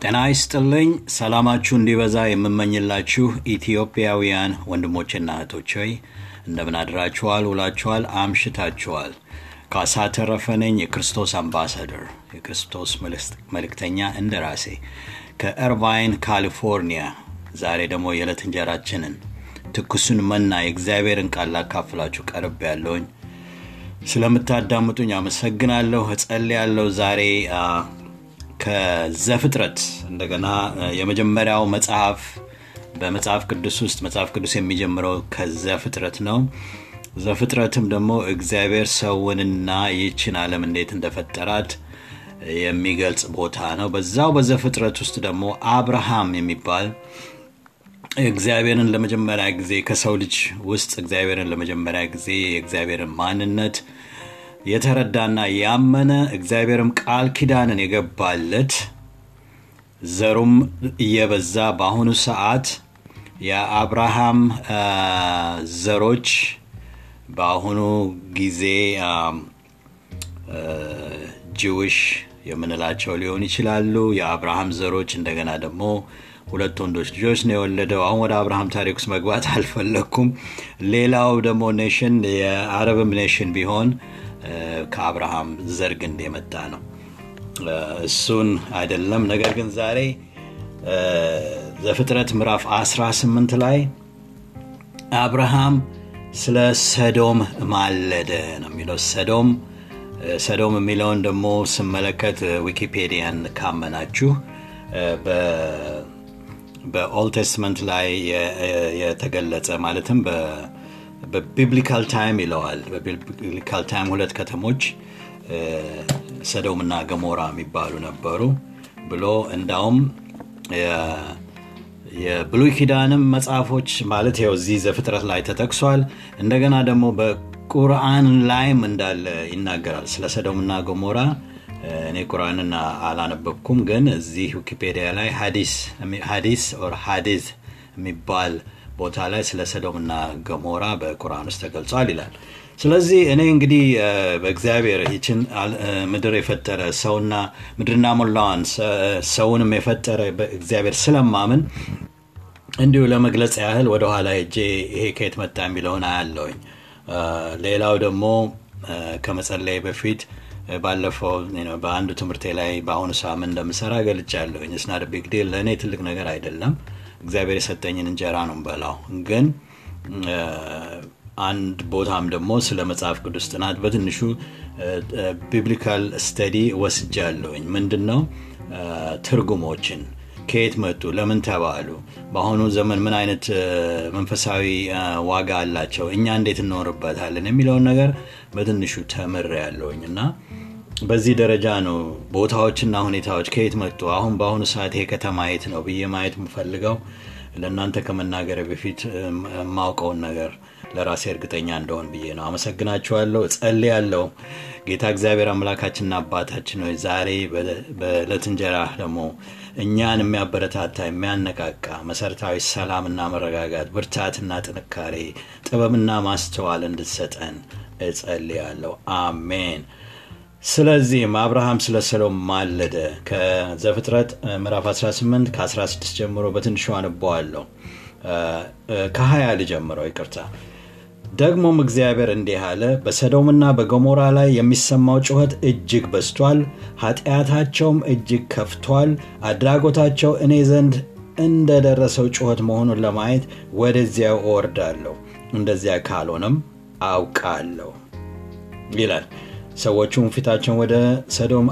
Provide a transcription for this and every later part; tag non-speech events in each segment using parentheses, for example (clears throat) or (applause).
ጤና ይስጥልኝ። ሰላማችሁ እንዲበዛ የምመኝላችሁ ኢትዮጵያውያን ወንድሞችና እህቶች ሆይ እንደምን አድራችኋል? ውላችኋል? አምሽታችኋል? ካሳ ተረፈ ነኝ፣ የክርስቶስ አምባሳደር፣ የክርስቶስ መልእክተኛ እንደ ራሴ ከእርቫይን ካሊፎርኒያ። ዛሬ ደግሞ የዕለት እንጀራችንን ትኩሱን መና የእግዚአብሔርን ቃል ላካፍላችሁ ቀርብ ያለውኝ ስለምታዳምጡኝ አመሰግናለሁ፣ እጸልያለሁ። ዛሬ ከዘፍጥረት እንደገና የመጀመሪያው መጽሐፍ በመጽሐፍ ቅዱስ ውስጥ መጽሐፍ ቅዱስ የሚጀምረው ከዘፍጥረት ነው። ዘፍጥረትም ደግሞ እግዚአብሔር ሰውንና ይህችን ዓለም እንዴት እንደፈጠራት የሚገልጽ ቦታ ነው። በዛው በዘፍጥረት ውስጥ ደግሞ አብርሃም የሚባል እግዚአብሔርን ለመጀመሪያ ጊዜ ከሰው ልጅ ውስጥ እግዚአብሔርን ለመጀመሪያ ጊዜ የእግዚአብሔርን ማንነት የተረዳና ያመነ እግዚአብሔርም ቃል ኪዳንን የገባለት ዘሩም እየበዛ በአሁኑ ሰዓት የአብርሃም ዘሮች በአሁኑ ጊዜ ጅውሽ የምንላቸው ሊሆን ይችላሉ። የአብርሃም ዘሮች እንደገና ደግሞ ሁለት ወንዶች ልጆች ነው የወለደው። አሁን ወደ አብርሃም ታሪክ ውስጥ መግባት (laughs) አልፈለግኩም። ሌላው ደግሞ nation የአረብም nation ቢሆን ከአብርሃም ዘር ግንድ የመጣ ነው። እሱን አይደለም። ነገር ግን ዛሬ ዘፍጥረት ምዕራፍ 18 ላይ አብርሃም ስለ ሰዶም ማለደ ነው የሚለው። ሰዶም ሰዶም የሚለውን ደግሞ ስመለከት ዊኪፔዲያን ካመናችሁ በ Old Testament ላይ የተገለጸ ማለትም በ biblical time ይለዋል። በ biblical time ሁለት ከተሞች ሰዶምና ገሞራ የሚባሉ ነበሩ ብሎ እንዳውም የብሉይ ኪዳንም መጽሐፎች ማለት ይኸው እዚህ ዘፍጥረት ላይ ተጠቅሷል። እንደገና ደግሞ በቁርአን ላይም እንዳለ ይናገራል ስለ ሰዶምና ገሞራ። እኔ ቁርአንን አላነበብኩም፣ ግን እዚህ ዊኪፔዲያ ላይ ሀዲስ or ሀዲዝ የሚባል ቦታ ላይ ስለ ሰዶምና ገሞራ በቁርአን ውስጥ ተገልጿል ይላል። ስለዚህ እኔ እንግዲህ በእግዚአብሔር ይችን ምድር የፈጠረ ሰውና ምድርና ሞላዋን ሰውንም የፈጠረ በእግዚአብሔር ስለማምን እንዲሁ ለመግለጽ ያህል ወደኋላ ሄጄ ይሄ ከየት መጣ የሚለውን አያለሁኝ። ሌላው ደግሞ ከመጸለይ በፊት ባለፈው በአንዱ ትምህርቴ ላይ በአሁኑ ሳምንት እንደምሰራ ገልጫለሁኝ። It's not big ለእኔ ትልቅ ነገር አይደለም። እግዚአብሔር የሰጠኝን እንጀራ ነው በላው። ግን አንድ ቦታም ደግሞ ስለ መጽሐፍ ቅዱስ ጥናት በትንሹ biblical study ወስጃለሁኝ። ምንድን ነው ትርጉሞችን። ከየት መጡ፣ ለምን ተባሉ፣ በአሁኑ ዘመን ምን አይነት መንፈሳዊ ዋጋ አላቸው፣ እኛ እንዴት እንኖርበታለን? የሚለውን ነገር በትንሹ ተምር ያለውኝ እና በዚህ ደረጃ ነው ቦታዎችና ሁኔታዎች ከየት መጡ፣ አሁን በአሁኑ ሰዓት ይሄ ከተማ የት ነው ብዬ ማየት የምፈልገው ለእናንተ ከመናገር በፊት የማውቀውን ነገር ለራሴ እርግጠኛ እንደሆን ብዬ ነው። አመሰግናችኋለሁ፣ እጸልያለሁ። ጌታ እግዚአብሔር አምላካችንና አባታችን ሆይ ዛሬ በዕለት ደግሞ እኛን የሚያበረታታ የሚያነቃቃ መሰረታዊ ሰላምና መረጋጋት፣ ብርታትና ጥንካሬ፣ ጥበብና ማስተዋል እንድትሰጠን እጸልያለሁ። አሜን። ስለዚህም አብርሃም ስለ ሰሎም ማለደ። ከዘፍጥረት ምዕራፍ 18 ከ16 ጀምሮ በትንሹ አነበዋለሁ። ከ20 ልጀምረው፣ ይቅርታ። ደግሞም እግዚአብሔር እንዲህ አለ፣ በሰዶምና በገሞራ ላይ የሚሰማው ጩኸት እጅግ በዝቷል፣ ኃጢአታቸውም እጅግ ከፍቷል። አድራጎታቸው እኔ ዘንድ እንደደረሰው ጩኸት መሆኑን ለማየት ወደዚያው እወርዳለሁ፣ እንደዚያ ካልሆነም አውቃለሁ ይላል። ሰዎቹም ፊታቸውን ወደ ሰዶም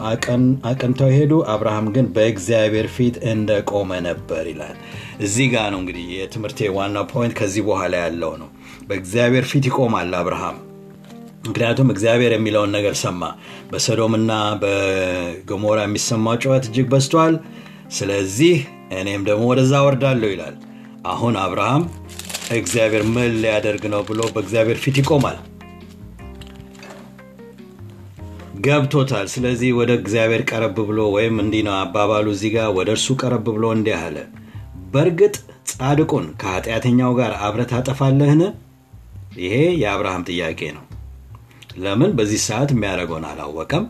አቅንተው ሄዱ። አብርሃም ግን በእግዚአብሔር ፊት እንደቆመ ነበር ይላል። እዚህ ጋር ነው እንግዲህ የትምህርቴ ዋና point ከዚህ በኋላ ያለው ነው። በእግዚአብሔር ፊት ይቆማል አብርሃም። ምክንያቱም እግዚአብሔር የሚለውን ነገር ሰማ። በሰዶምና በገሞራ የሚሰማው ጩኸት እጅግ በዝቷል። ስለዚህ እኔም ደግሞ ወደዛ ወርዳለሁ ይላል። አሁን አብርሃም እግዚአብሔር ምን ሊያደርግ ነው ብሎ በእግዚአብሔር ፊት ይቆማል። ገብቶታል። ስለዚህ ወደ እግዚአብሔር ቀረብ ብሎ ወይም እንዲህ ነው አባባሉ እዚህ ጋር ወደ እርሱ ቀረብ ብሎ እንዲህ አለ፣ በእርግጥ ጻድቁን ከኃጢአተኛው ጋር አብረህ ታጠፋለህን? ይሄ የአብርሃም ጥያቄ ነው። ለምን በዚህ ሰዓት የሚያደርገውን አላወቀም።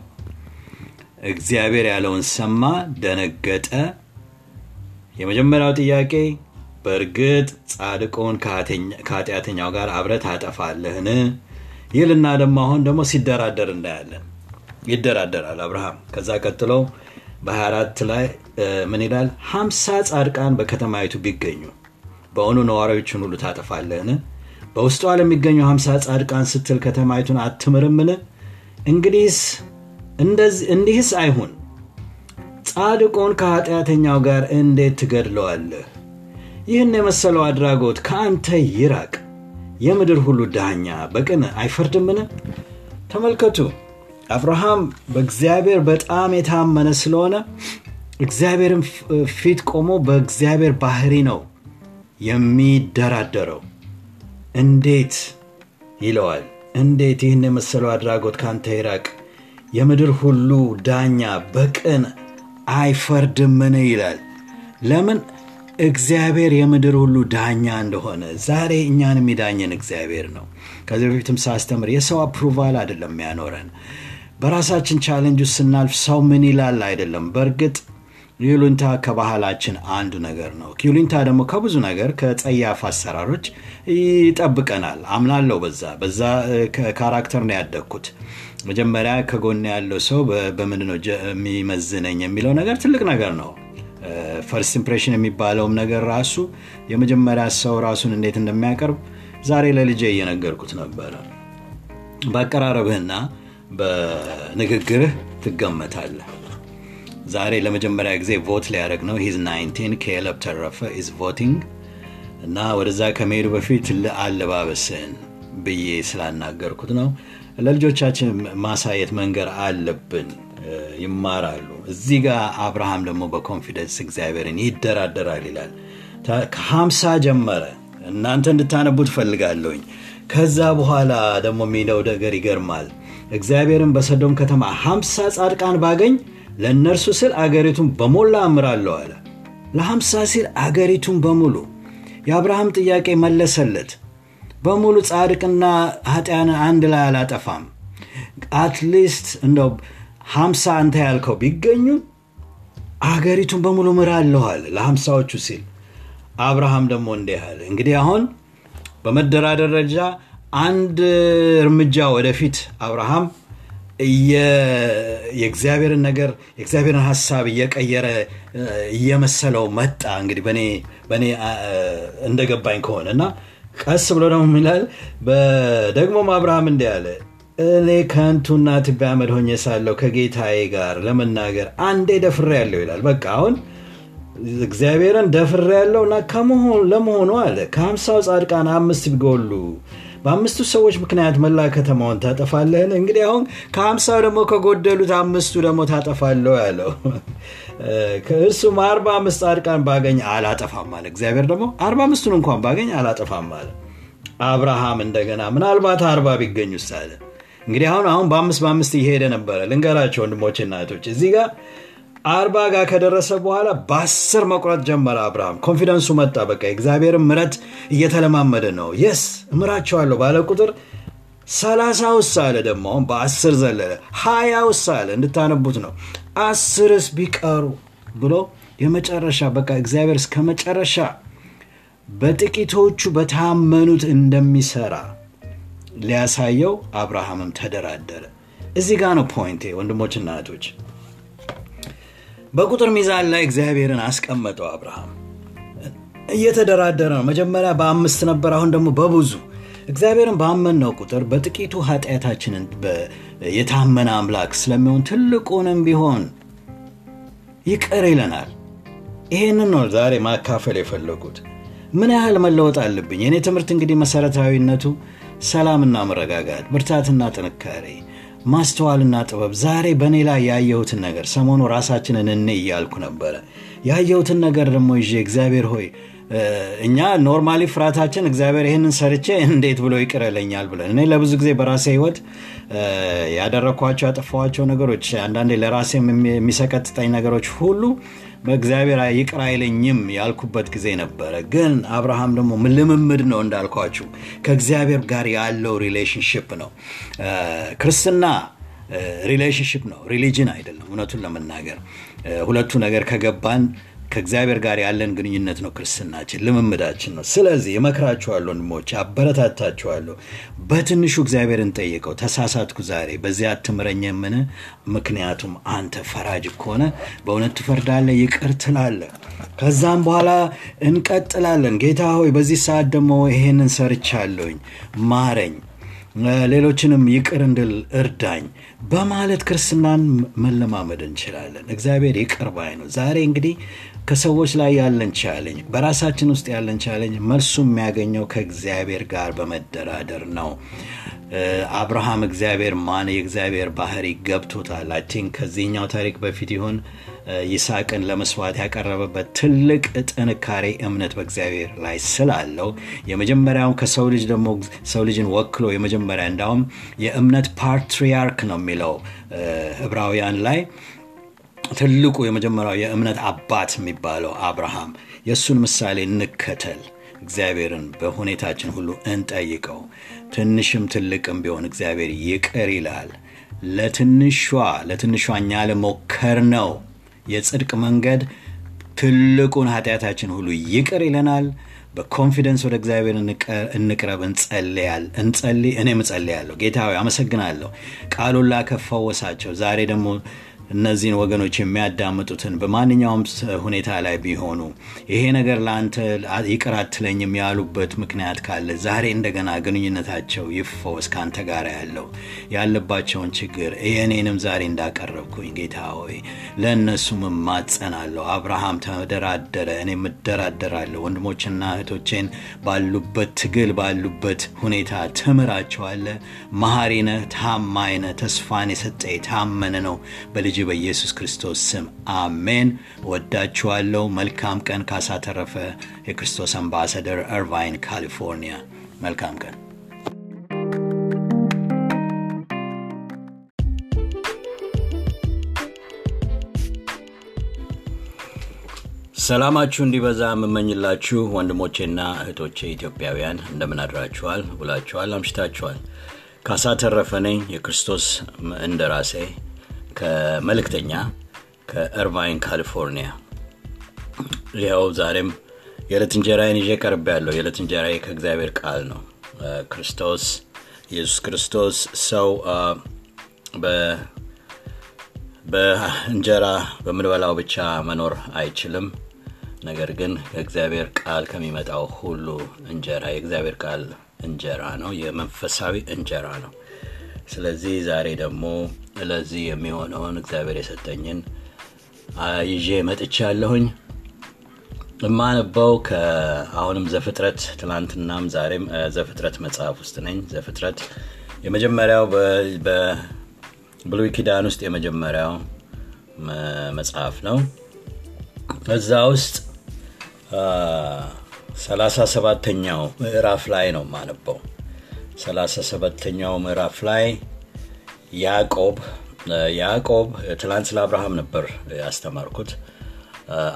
እግዚአብሔር ያለውን ሰማ፣ ደነገጠ። የመጀመሪያው ጥያቄ በእርግጥ ጻድቁን ከኃጢአተኛው ጋር አብረህ ታጠፋለህን? ይልና ደግሞ አሁን ደግሞ ሲደራደር እናያለን። ይደራደራል አብርሃም። ከዛ ቀጥሎ በ24 ላይ ምን ይላል? ሀምሳ ጻድቃን በከተማይቱ ቢገኙ በእውኑ ነዋሪዎችን ሁሉ ታጠፋለህን? በውስጧ ለሚገኙ ሀምሳ ጻድቃን ስትል ከተማይቱን አትምርምን? እንግዲህስ እንዲህስ አይሁን፣ ጻድቁን ከኃጢአተኛው ጋር እንዴት ትገድለዋለህ? ይህን የመሰለው አድራጎት ከአንተ ይራቅ። የምድር ሁሉ ዳኛ በቅን አይፈርድምን? ተመልከቱ፣ አብርሃም በእግዚአብሔር በጣም የታመነ ስለሆነ እግዚአብሔርን ፊት ቆሞ በእግዚአብሔር ባህሪ ነው የሚደራደረው። እንዴት ይለዋል? እንዴት ይህን የመሰለው አድራጎት ካንተ ይራቅ፣ የምድር ሁሉ ዳኛ በቅን አይፈርድምን? ይላል። ለምን? እግዚአብሔር የምድር ሁሉ ዳኛ እንደሆነ ዛሬ እኛን የሚዳኘን እግዚአብሔር ነው። ከዚህ በፊትም ሳስተምር የሰው approval አይደለም የሚያኖረን። በራሳችን challenge ስናልፍ ሰው ምን ይላል አይደለም። በእርግጥ ይሉንታ ከባህላችን አንዱ ነገር ነው። ይሉንታ ደግሞ ከብዙ ነገር ከጸያፍ አሰራሮች ይጠብቀናል። አምናለሁ። በዛ በዛ character ነው ያደግኩት። መጀመሪያ ከጎን ያለው ሰው በምንድን ነው የሚመዝነኝ የሚለው ነገር ትልቅ ነገር ነው። first impression የሚባለውም ነገር ራሱ የመጀመሪያ ሰው ራሱን እንዴት እንደሚያቀርብ ዛሬ ለልጄ እየነገርኩት ነበረ። በአቀራረብህና በንግግርህ ትገመታለህ። ዛሬ ለመጀመሪያ ጊዜ vote ሊያደርግ ነው። He's 19 ከለብ ተረፈ is voting እና ወደዛ ከመሄዱ በፊት አለባበስን ብዬ ስላናገርኩት ነው። ለልጆቻችን ማሳየት መንገር አለብን። ይማራሉ። እዚህ ጋር አብርሃም ደግሞ በ confidence እግዚአብሔርን ይደራደራል ይላል። ከሀምሳ ጀመረ። እናንተ እንድታነቡ ትፈልጋለሁኝ። ከዛ በኋላ ደግሞ የሚለው ነገር ይገርማል። እግዚአብሔርን በሰዶም ከተማ ሀምሳ ጻድቃን ባገኝ ለእነርሱ ስል አገሪቱን በሞላ እምራለሁ አለ። ለሀምሳ ሲል አገሪቱን በሙሉ የአብርሃም ጥያቄ መለሰለት። በሙሉ ጻድቅና ኃጢያን አንድ ላይ አላጠፋም። at least እንደው ሀምሳ አንተ ያልከው ቢገኙ አገሪቱን በሙሉ ምራለሁ አለ ለሀምሳዎቹ ሲል። አብርሃም ደግሞ እንዲህ አለ። እንግዲህ አሁን በመደራደር ደረጃ አንድ እርምጃ ወደፊት አብርሃም የእግዚአብሔርን ነገር የእግዚአብሔርን ሀሳብ እየቀየረ እየመሰለው መጣ። እንግዲህ በእኔ እንደገባኝ ከሆነ እና ቀስ ብሎ ደግሞ ይላል ደግሞም አብርሃም እንዲህ አለ እኔ ከንቱና ትቢያ አመድ ሳለሁ ከጌታዬ ጋር ለመናገር አንዴ ደፍሬ ያለው ይላል። በቃ አሁን እግዚአብሔርን ደፍሬ ያለው እና ለመሆኑ አለ ከሀምሳው ጻድቃን አምስት ቢጎሉ በአምስቱ ሰዎች ምክንያት መላ ከተማውን ታጠፋለህን? እንግዲህ አሁን ከሀምሳው ደግሞ ከጎደሉት አምስቱ ደግሞ ታጠፋለሁ ያለው ከእርሱም አርባ አምስት ጻድቃን ባገኝ አላጠፋም አለ። እግዚአብሔር ደግሞ አርባ አምስቱን እንኳን ባገኝ አላጠፋም አለ። አብርሃም እንደገና ምናልባት አርባ ቢገኝ ውስጥ እንግዲህ አሁን አሁን በአምስት በአምስት እየሄደ ነበረ። ልንገራቸው ወንድሞችና እህቶች እዚህ ጋር አርባ ጋር ከደረሰ በኋላ በአስር መቁረጥ ጀመረ አብርሃም። confidence ኡ መጣ። በቃ እግዚአብሔርን ምህረት እየተለማመደ ነው። yes እምራቸዋለሁ ባለ ቁጥር ሰላሳ ውስጥ አለ። ደግሞ አሁን በአስር ዘለለ። ሀያ ውስጥ አለ። እንድታነቡት ነው። አስርስ ቢቀሩ ብሎ የመጨረሻ በቃ እግዚአብሔር እስከ መጨረሻ በጥቂቶቹ በታመኑት እንደሚሰራ ሊያሳየው አብርሃምም ተደራደረ። እዚህ ጋር ነው ፖይንቴ ወንድሞችና እህቶች። በቁጥር ሚዛን ላይ እግዚአብሔርን አስቀመጠው። አብርሃም እየተደራደረ ነው። መጀመሪያ በአምስት ነበር፣ አሁን ደግሞ በብዙ እግዚአብሔርን ባመንነው ቁጥር በጥቂቱ ኃጢአታችንን የታመነ አምላክ ስለሚሆን ትልቁንም ቢሆን ይቅር ይለናል። ይሄንን ነው ዛሬ ማካፈል የፈለጉት። ምን ያህል መለወጥ አለብኝ? የእኔ ትምህርት እንግዲህ መሰረታዊነቱ ሰላምና መረጋጋት፣ ብርታትና ጥንካሬ ማስተዋልና ጥበብ ዛሬ በእኔ ላይ ያየሁትን ነገር ሰሞኑ ራሳችንን እኔ እያልኩ ነበረ። ያየሁትን ነገር ደግሞ ይዤ እግዚአብሔር ሆይ እኛ normally ፍርሃታችን እግዚአብሔር ይህንን ሰርቼ እንዴት ብሎ ይቅር ይለኛል ብለን እኔ ለብዙ ጊዜ በራሴ ህይወት ያደረግኳቸው ያጠፋኋቸው ነገሮች አንዳንዴ ለራሴ የሚሰቀጥጠኝ ነገሮች ሁሉ በእግዚአብሔር ይቅር አይለኝም ያልኩበት ጊዜ ነበረ። ግን አብርሃም ደግሞ ልምምድ ነው እንዳልኳችሁ ከእግዚአብሔር ጋር ያለው relationship ነው። ክርስትና relationship ነው፣ religion አይደለም። እውነቱን ለመናገር ሁለቱ ነገር ከገባን ከእግዚአብሔር ጋር ያለን ግንኙነት ነው ክርስትናችን፣ ልምምዳችን ነው። ስለዚህ እመክራችኋለሁ ወንድሞች፣ አበረታታችኋለሁ። በትንሹ እግዚአብሔርን ጠይቀው። ተሳሳትኩ ዛሬ በዚያ አትምረኝምን? ምክንያቱም አንተ ፈራጅ ከሆነ በእውነት ትፈርዳለህ፣ ይቅር ትላለህ። ከዛም በኋላ እንቀጥላለን። ጌታ ሆይ በዚህ ሰዓት ደግሞ ይሄንን ሰርቻለሁኝ፣ ማረኝ ሌሎችንም ይቅር እንድል እርዳኝ በማለት ክርስትናን መለማመድ እንችላለን። እግዚአብሔር ይቅር ባይ ነው። ዛሬ እንግዲህ ከሰዎች ላይ ያለን ቻለኝ፣ በራሳችን ውስጥ ያለን ቻለኝ መልሱ የሚያገኘው ከእግዚአብሔር ጋር በመደራደር ነው። አብርሃም እግዚአብሔር ማን የእግዚአብሔር ባህሪ ገብቶታል። አይ ከዚህኛው ታሪክ በፊት ይሁን ይስሐቅን ለመስዋዕት ያቀረበበት ትልቅ ጥንካሬ እምነት በእግዚአብሔር ላይ ስላለው የመጀመሪያው ከሰው ልጅ ደግሞ ሰው ልጅን ወክሎ የመጀመሪያ እንዳውም የእምነት ፓትሪያርክ ነው የሚለው ዕብራውያን ላይ ትልቁ የመጀመሪያው የእምነት አባት የሚባለው አብርሃም የእሱን ምሳሌ እንከተል። እግዚአብሔርን በሁኔታችን ሁሉ እንጠይቀው። ትንሽም ትልቅም ቢሆን እግዚአብሔር ይቅር ይላል። ለትንሿ ለትንሿ እኛ ለሞከር ነው የጽድቅ መንገድ ትልቁን ኃጢአታችን ሁሉ ይቅር ይለናል። በኮንፊደንስ ወደ እግዚአብሔር እንቅረብ፣ እንጸልያል እንጸልይ። እኔም እጸልያለሁ። ጌታ አመሰግናለሁ፣ ቃሉን ላከ ዛሬ ደግሞ እነዚህን ወገኖች የሚያዳምጡትን በማንኛውም ሁኔታ ላይ ቢሆኑ ይሄ ነገር ለአንተ ይቅር አትለኝም ያሉበት ምክንያት ካለ ዛሬ እንደገና ግንኙነታቸው ይፈወስ ከአንተ ጋር ያለው ያለባቸውን ችግር የእኔንም ዛሬ እንዳቀረብኩኝ ጌታ ሆይ ለእነሱም እማጸናለሁ። አብርሃም ተደራደረ፣ እኔም እደራደራለሁ። ወንድሞችና እህቶቼን ባሉበት ትግል ባሉበት ሁኔታ ትምራቸዋለ። መሐሪ ነህ። ተስፋን የሰጠ የታመነ ነው በልጅ በኢየሱስ ክርስቶስ ስም አሜን። ወዳችኋለሁ። መልካም ቀን። ካሳ ተረፈ፣ የክርስቶስ አምባሳደር እርቫይን ካሊፎርኒያ። መልካም ቀን። ሰላማችሁ እንዲበዛ የምመኝላችሁ ወንድሞቼና እህቶቼ ኢትዮጵያውያን እንደምን አድራችኋል? ውላችኋል? አምሽታችኋል? ካሳ ተረፈ ነኝ የክርስቶስ እንደራሴ ከመልእክተኛ ከእርቫይን ካሊፎርኒያ። ይኸው ዛሬም የዕለት እንጀራዬን ይዤ ቀርብ ያለው የዕለት እንጀራዬ ከእግዚአብሔር ቃል ነው። ክርስቶስ ኢየሱስ ክርስቶስ ሰው በእንጀራ በምንበላው ብቻ መኖር አይችልም። ነገር ግን ከእግዚአብሔር ቃል ከሚመጣው ሁሉ እንጀራ የእግዚአብሔር ቃል እንጀራ ነው፣ የመንፈሳዊ እንጀራ ነው። ስለዚህ ዛሬ ደግሞ ለዚህ የሚሆነውን እግዚአብሔር የሰጠኝን ይዤ መጥቻለሁኝ። የማነበው አሁንም ዘፍጥረት ትናንትናም ዛሬም ዘፍጥረት መጽሐፍ ውስጥ ነኝ። ዘፍጥረት የመጀመሪያው በብሉይ ኪዳን ውስጥ የመጀመሪያው መጽሐፍ ነው። እዛ ውስጥ ሰላሳ ሰባተኛው ምዕራፍ ላይ ነው የማነበው። ሰላሳ ሰባተኛው ምዕራፍ ላይ ያዕቆብ ያዕቆብ ትላንት ስለ አብርሃም ነበር ያስተማርኩት።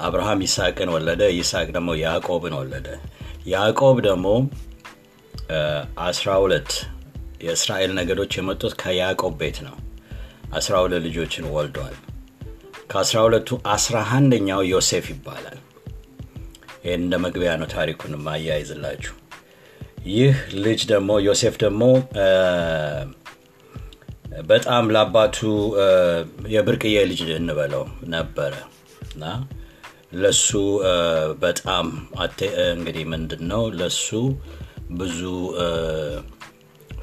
አብርሃም ይስሐቅን ወለደ፣ ይስሐቅ ደግሞ ያዕቆብን ወለደ። ያዕቆብ ደግሞ አስራ ሁለት የእስራኤል ነገዶች የመጡት ከያዕቆብ ቤት ነው። አስራ ሁለት ልጆችን ወልዷል። ከአስራ ሁለቱ አስራ አንደኛው ዮሴፍ ይባላል። ይህን እንደ መግቢያ ነው ታሪኩን ማያይዝላችሁ። ይህ ልጅ ደግሞ ዮሴፍ ደግሞ በጣም ለአባቱ የብርቅዬ ልጅ እንበለው ነበረ እና ለሱ በጣም እንግዲህ ምንድን ነው ለሱ ብዙ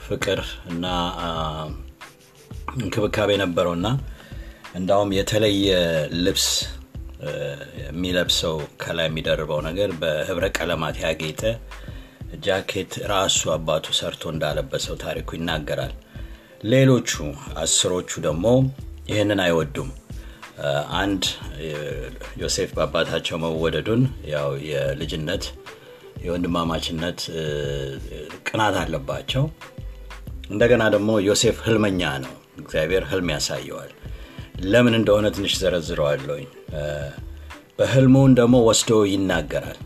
ፍቅር እና እንክብካቤ ነበረው እና እንዳውም የተለየ ልብስ የሚለብሰው ከላይ የሚደርበው ነገር በህብረ ቀለማት ያጌጠ ጃኬት ራሱ አባቱ ሰርቶ እንዳለበሰው ታሪኩ ይናገራል። ሌሎቹ አስሮቹ ደግሞ ይህንን አይወዱም። አንድ ዮሴፍ በአባታቸው መወደዱን ያው የልጅነት የወንድማማችነት ቅናት አለባቸው። እንደገና ደግሞ ዮሴፍ ህልመኛ ነው። እግዚአብሔር ህልም ያሳየዋል። ለምን እንደሆነ ትንሽ ዘረዝረዋለሁኝ። በህልሙን ደግሞ ወስዶ ይናገራል።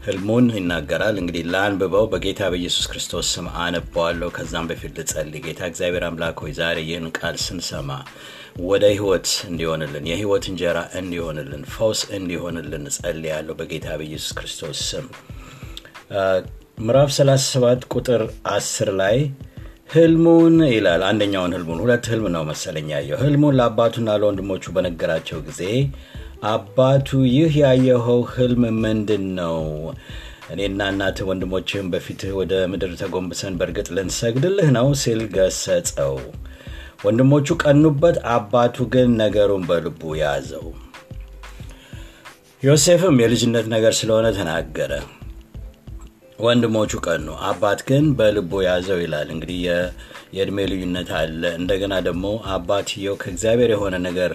ህልሙን ይናገራል። እንግዲህ ለአንብበው በጌታ በኢየሱስ ክርስቶስ ስም አነበዋለሁ። ከዛም በፊት ልጸልይ። ጌታ እግዚአብሔር አምላክ ሆይ ዛሬ ይህን ቃል ስንሰማ ወደ ህይወት እንዲሆንልን የህይወት እንጀራ እንዲሆንልን ፈውስ እንዲሆንልን እጸልያለሁ በጌታ በኢየሱስ ክርስቶስ ስም። ምዕራፍ 37 ቁጥር 10 ላይ ህልሙን ይላል። አንደኛውን ህልሙን ሁለት ህልም ነው መሰለኝ ያየው። ህልሙን ለአባቱና ለወንድሞቹ በነገራቸው ጊዜ አባቱ ይህ ያየኸው ህልም ምንድን ነው? እኔና እናትህ ወንድሞችህም በፊትህ ወደ ምድር ተጎንብሰን በእርግጥ ልንሰግድልህ ነው ሲል ገሰጸው። ወንድሞቹ ቀኑበት፣ አባቱ ግን ነገሩን በልቡ ያዘው። ዮሴፍም የልጅነት ነገር ስለሆነ ተናገረ። ወንድሞቹ ቀኑ፣ አባት ግን በልቡ ያዘው ይላል። እንግዲህ የእድሜ ልዩነት አለ። እንደገና ደግሞ አባትየው ከእግዚአብሔር የሆነ ነገር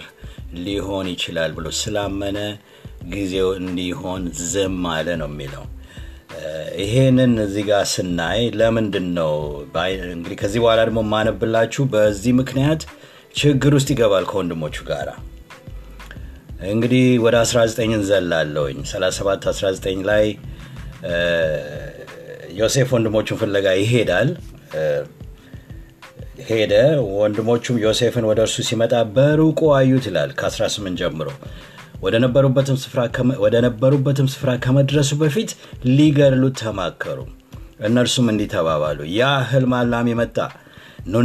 ሊሆን ይችላል ብሎ ስላመነ ጊዜው እንዲሆን ዝም አለ ነው የሚለው። ይሄንን እዚህ ጋር ስናይ ለምንድን ነው እንግዲህ ከዚህ በኋላ ደግሞ ማነብላችሁ በዚህ ምክንያት ችግር ውስጥ ይገባል ከወንድሞቹ ጋር እንግዲህ ወደ 19 እንዘላለውኝ 37 19 ላይ ዮሴፍ ወንድሞቹን ፍለጋ ይሄዳል ሄደ። ወንድሞቹም ዮሴፍን ወደ እርሱ ሲመጣ በሩቁ አዩት ይላል ከ18 ጀምሮ። ወደ ነበሩበትም ስፍራ ከመድረሱ በፊት ሊገድሉት ተማከሩ። እነርሱም እንዲህ ተባባሉ። ያ ህልም አላሚ መጣ ኑ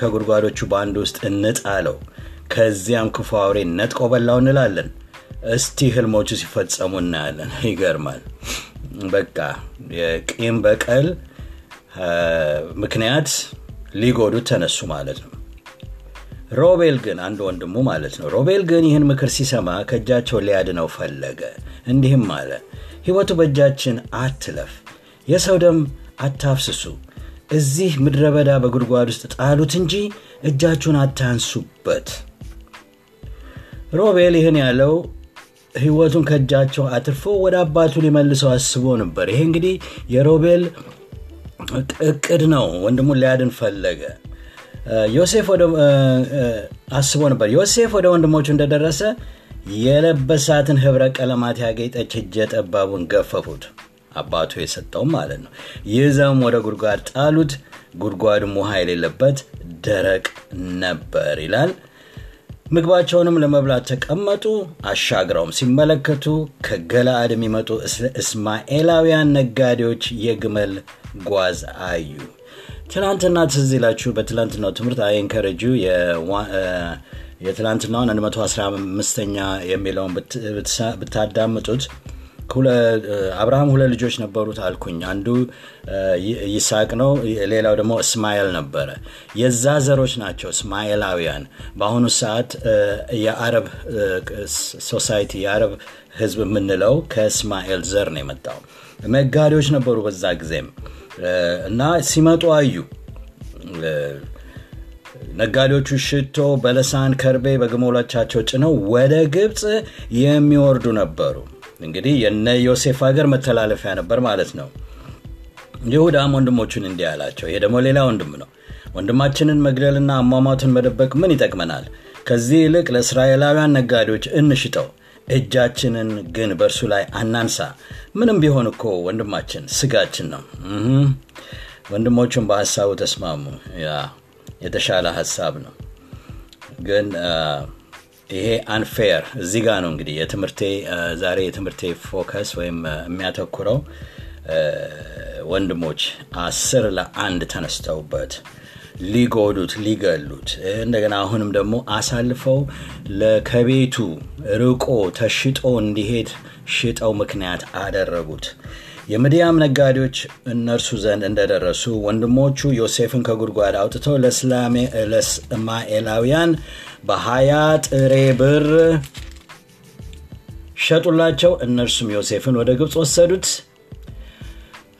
ከጉድጓዶቹ በአንድ ውስጥ እንጣለው ከዚያም ክፉ አውሬ ነጥቆ በላው እንላለን። እስቲ ህልሞቹ ሲፈጸሙ እናያለን። (laughs) ይገርማል። በቃ የቂም በቀል ምክንያት ሊጎዱት ተነሱ ማለት ነው። ሮቤል ግን አንድ ወንድሙ ማለት ነው ሮቤል ግን ይህን ምክር ሲሰማ ከእጃቸው ሊያድነው ፈለገ። እንዲህም አለ ህይወቱ በእጃችን አትለፍ የሰው ደም አታፍስሱ እዚህ ምድረ በዳ በጉድጓድ ውስጥ ጣሉት እንጂ እጃችሁን አታንሱበት ሮቤል ይህን ያለው ህይወቱን ከእጃቸው አትርፎ ወደ አባቱ ሊመልሰው አስቦ ነበር። ይሄ እንግዲህ የሮቤል እቅድ ነው ወንድሙን ሊያድን ፈለገ። ዮሴፍ አስቦ ነበር። ዮሴፍ ወደ ወንድሞቹ እንደደረሰ የለበሳትን ህብረ ቀለማት ያጌጠች እጀ ጠባቡን ገፈፉት። አባቱ የሰጠው ማለት ነው። ይዘውም ወደ ጉድጓድ ጣሉት። ጉድጓድም ውሃ የሌለበት ደረቅ ነበር ይላል። ምግባቸውንም ለመብላት ተቀመጡ። አሻግረውም ሲመለከቱ ከገላአድ የሚመጡ እስማኤላውያን ነጋዴዎች የግመል ጓዝ አዩ። ትናንትና ትዝ ይላችሁ በትላንትናው ትምህርት አይንከረጁ የትላንትናውን 115ኛ የሚለውን ብታዳምጡት። አብርሃም ሁለት ልጆች ነበሩት አልኩኝ። አንዱ ይስሐቅ ነው ሌላው ደግሞ እስማኤል ነበረ። የዛ ዘሮች ናቸው እስማኤላውያን። በአሁኑ ሰዓት የአረብ ሶሳይቲ የአረብ ህዝብ የምንለው ከእስማኤል ዘር ነው የመጣው። ነጋዴዎች ነበሩ በዛ ጊዜም እና ሲመጡ አዩ። ነጋዴዎቹ ሽቶ በለሳን ከርቤ በግመሎቻቸው ጭነው ወደ ግብፅ የሚወርዱ ነበሩ። እንግዲህ የነ ዮሴፍ ሀገር መተላለፊያ ነበር ማለት ነው። ይሁዳም ወንድሞቹን እንዲህ አላቸው። ይሄ ደግሞ ሌላ ወንድም ነው። ወንድማችንን መግደልና አሟሟቱን መደበቅ ምን ይጠቅመናል? ከዚህ ይልቅ ለእስራኤላውያን ነጋዴዎች እንሽጠው እጃችንን ግን በእርሱ ላይ አናንሳ። ምንም ቢሆን እኮ ወንድማችን ስጋችን ነው። ወንድሞቹም በሀሳቡ ተስማሙ። ያ የተሻለ ሀሳብ ነው። ግን ይሄ unfair እዚህ ጋር ነው እንግዲህ የትምህርቴ ዛሬ የትምህርቴ focus ወይም የሚያተኩረው ወንድሞች አስር ለአንድ ተነስተውበት ሊጎዱት ሊገሉት። እንደገና አሁንም ደግሞ አሳልፈው ከቤቱ ርቆ ተሽጦ እንዲሄድ ሽጠው ምክንያት አደረጉት። የምድያም ነጋዴዎች እነርሱ ዘንድ እንደደረሱ ወንድሞቹ ዮሴፍን ከጉድጓድ አውጥተው ለእስማኤላውያን በሀያ ጥሬ ብር ሸጡላቸው። እነርሱም ዮሴፍን ወደ ግብፅ ወሰዱት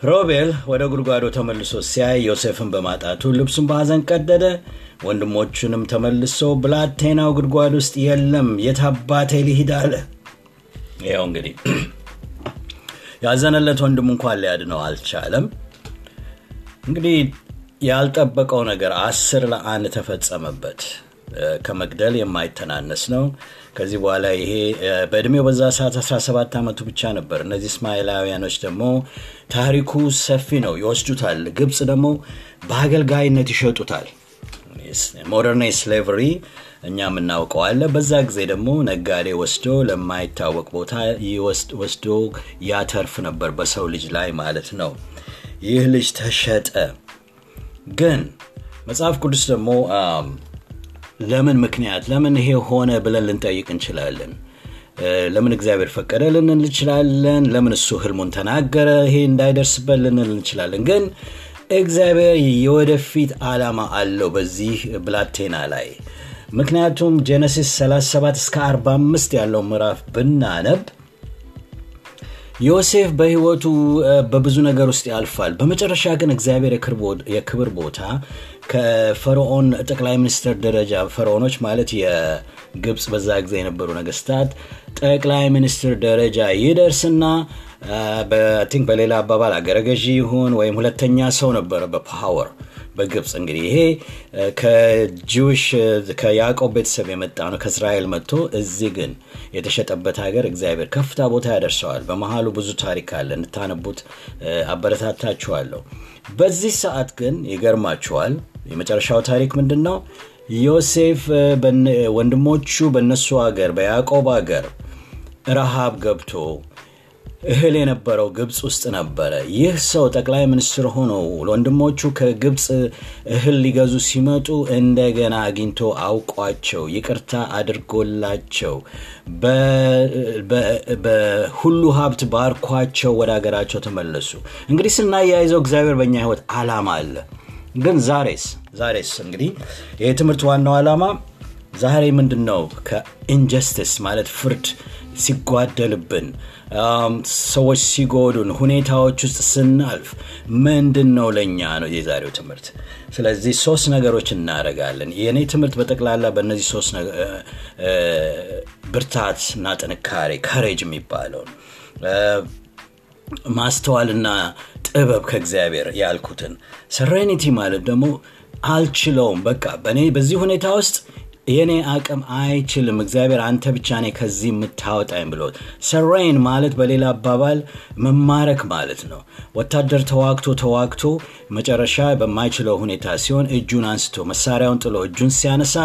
ሮቤል ወደ ጉድጓዶ ተመልሶ ሲያይ ዮሴፍን በማጣቱ ልብሱን በሐዘን ቀደደ። ወንድሞቹንም ተመልሶ ብላቴናው ጉድጓድ ውስጥ የለም የታባቴ ሊሂድ አለ። ያው እንግዲህ (clears throat) ያዘነለት ወንድም እንኳን ሊያድነው አልቻለም። እንግዲህ ያልጠበቀው ነገር አስር ለአንድ ተፈጸመበት። ከመግደል የማይተናነስ ነው። ከዚህ በኋላ ይሄ በእድሜው በዛ ሰዓት 17 ዓመቱ ብቻ ነበር። እነዚህ እስማኤላውያኖች ደግሞ ታሪኩ ሰፊ ነው፣ ይወስዱታል። ግብፅ ደግሞ በአገልጋይነት ይሸጡታል። ሞደርን ስሌቨሪ እኛ የምናውቀው አለ። በዛ ጊዜ ደግሞ ነጋዴ ወስዶ ለማይታወቅ ቦታ ወስዶ ያተርፍ ነበር በሰው ልጅ ላይ ማለት ነው። ይህ ልጅ ተሸጠ። ግን መጽሐፍ ቅዱስ ደግሞ ለምን ምክንያት ለምን ይሄ ሆነ ብለን ልንጠይቅ እንችላለን። ለምን እግዚአብሔር ፈቀደ ልንል እንችላለን። ለምን እሱ ህልሙን ተናገረ ይሄ እንዳይደርስበት ልንል እንችላለን። ግን እግዚአብሔር የወደፊት ዓላማ አለው በዚህ ብላቴና ላይ። ምክንያቱም ጄኔሲስ 37 እስከ 45 ያለው ምዕራፍ ብናነብ ዮሴፍ በህይወቱ በብዙ ነገር ውስጥ ያልፋል። በመጨረሻ ግን እግዚአብሔር የክብር ቦታ ከፈርዖን ጠቅላይ ሚኒስትር ደረጃ ፈርዖኖች ማለት የግብፅ በዛ ጊዜ የነበሩ ነገስታት ጠቅላይ ሚኒስትር ደረጃ ይደርስና I think በሌላ አባባል አገረገዢ ይሁን ወይም ሁለተኛ ሰው ነበረ በ power በግብፅ እንግዲህ ይሄ ከ Jewish ከያዕቆብ ቤተሰብ የመጣ ነው። ከእስራኤል መጥቶ እዚህ ግን የተሸጠበት ሀገር እግዚአብሔር ከፍታ ቦታ ያደርሰዋል። በመሀሉ ብዙ ታሪክ አለ። እንድታነቡት አበረታታችኋለሁ። በዚህ ሰዓት ግን ይገርማችኋል የመጨረሻው ታሪክ ምንድን ነው ዮሴፍ ወንድሞቹ በእነሱ ሀገር በያዕቆብ ሀገር ረሃብ ገብቶ እህል የነበረው ግብፅ ውስጥ ነበረ። ይህ ሰው ጠቅላይ ሚኒስትር ሆኖ ወንድሞቹ ከግብፅ እህል ሊገዙ ሲመጡ እንደገና አግኝቶ አውቋቸው ይቅርታ አድርጎላቸው በሁሉ ሀብት ባርኳቸው ወደ ሀገራቸው ተመለሱ። እንግዲህ ስናያይዘው እግዚአብሔር በእኛ ህይወት አላማ አለ። ግን ዛሬስ? ዛሬስ እንግዲህ ይህ ትምህርት ዋናው ዓላማ ዛሬ ምንድን ነው ከኢንጀስቲስ ማለት ፍርድ ሲጓደልብን ሰዎች ሲጎዱን ሁኔታዎች ውስጥ ስናልፍ ምንድን ነው ለእኛ ነው የዛሬው ትምህርት? ስለዚህ ሶስት ነገሮች እናደረጋለን የእኔ ትምህርት በጠቅላላ በእነዚህ ሶስት ብርታት እና ጥንካሬ ከሬጅ የሚባለውን ማስተዋልና ጥበብ ከእግዚአብሔር ያልኩትን ሰሬኒቲ ማለት ደግሞ አልችለውም። በቃ በእኔ በዚህ ሁኔታ ውስጥ የኔ አቅም አይችልም እግዚአብሔር አንተ ብቻ ኔ ከዚህ የምታወጣኝ ብሎ ሰሬን ማለት በሌላ አባባል መማረክ ማለት ነው። ወታደር ተዋግቶ ተዋግቶ መጨረሻ በማይችለው ሁኔታ ሲሆን እጁን አንስቶ መሳሪያውን ጥሎ እጁን ሲያነሳ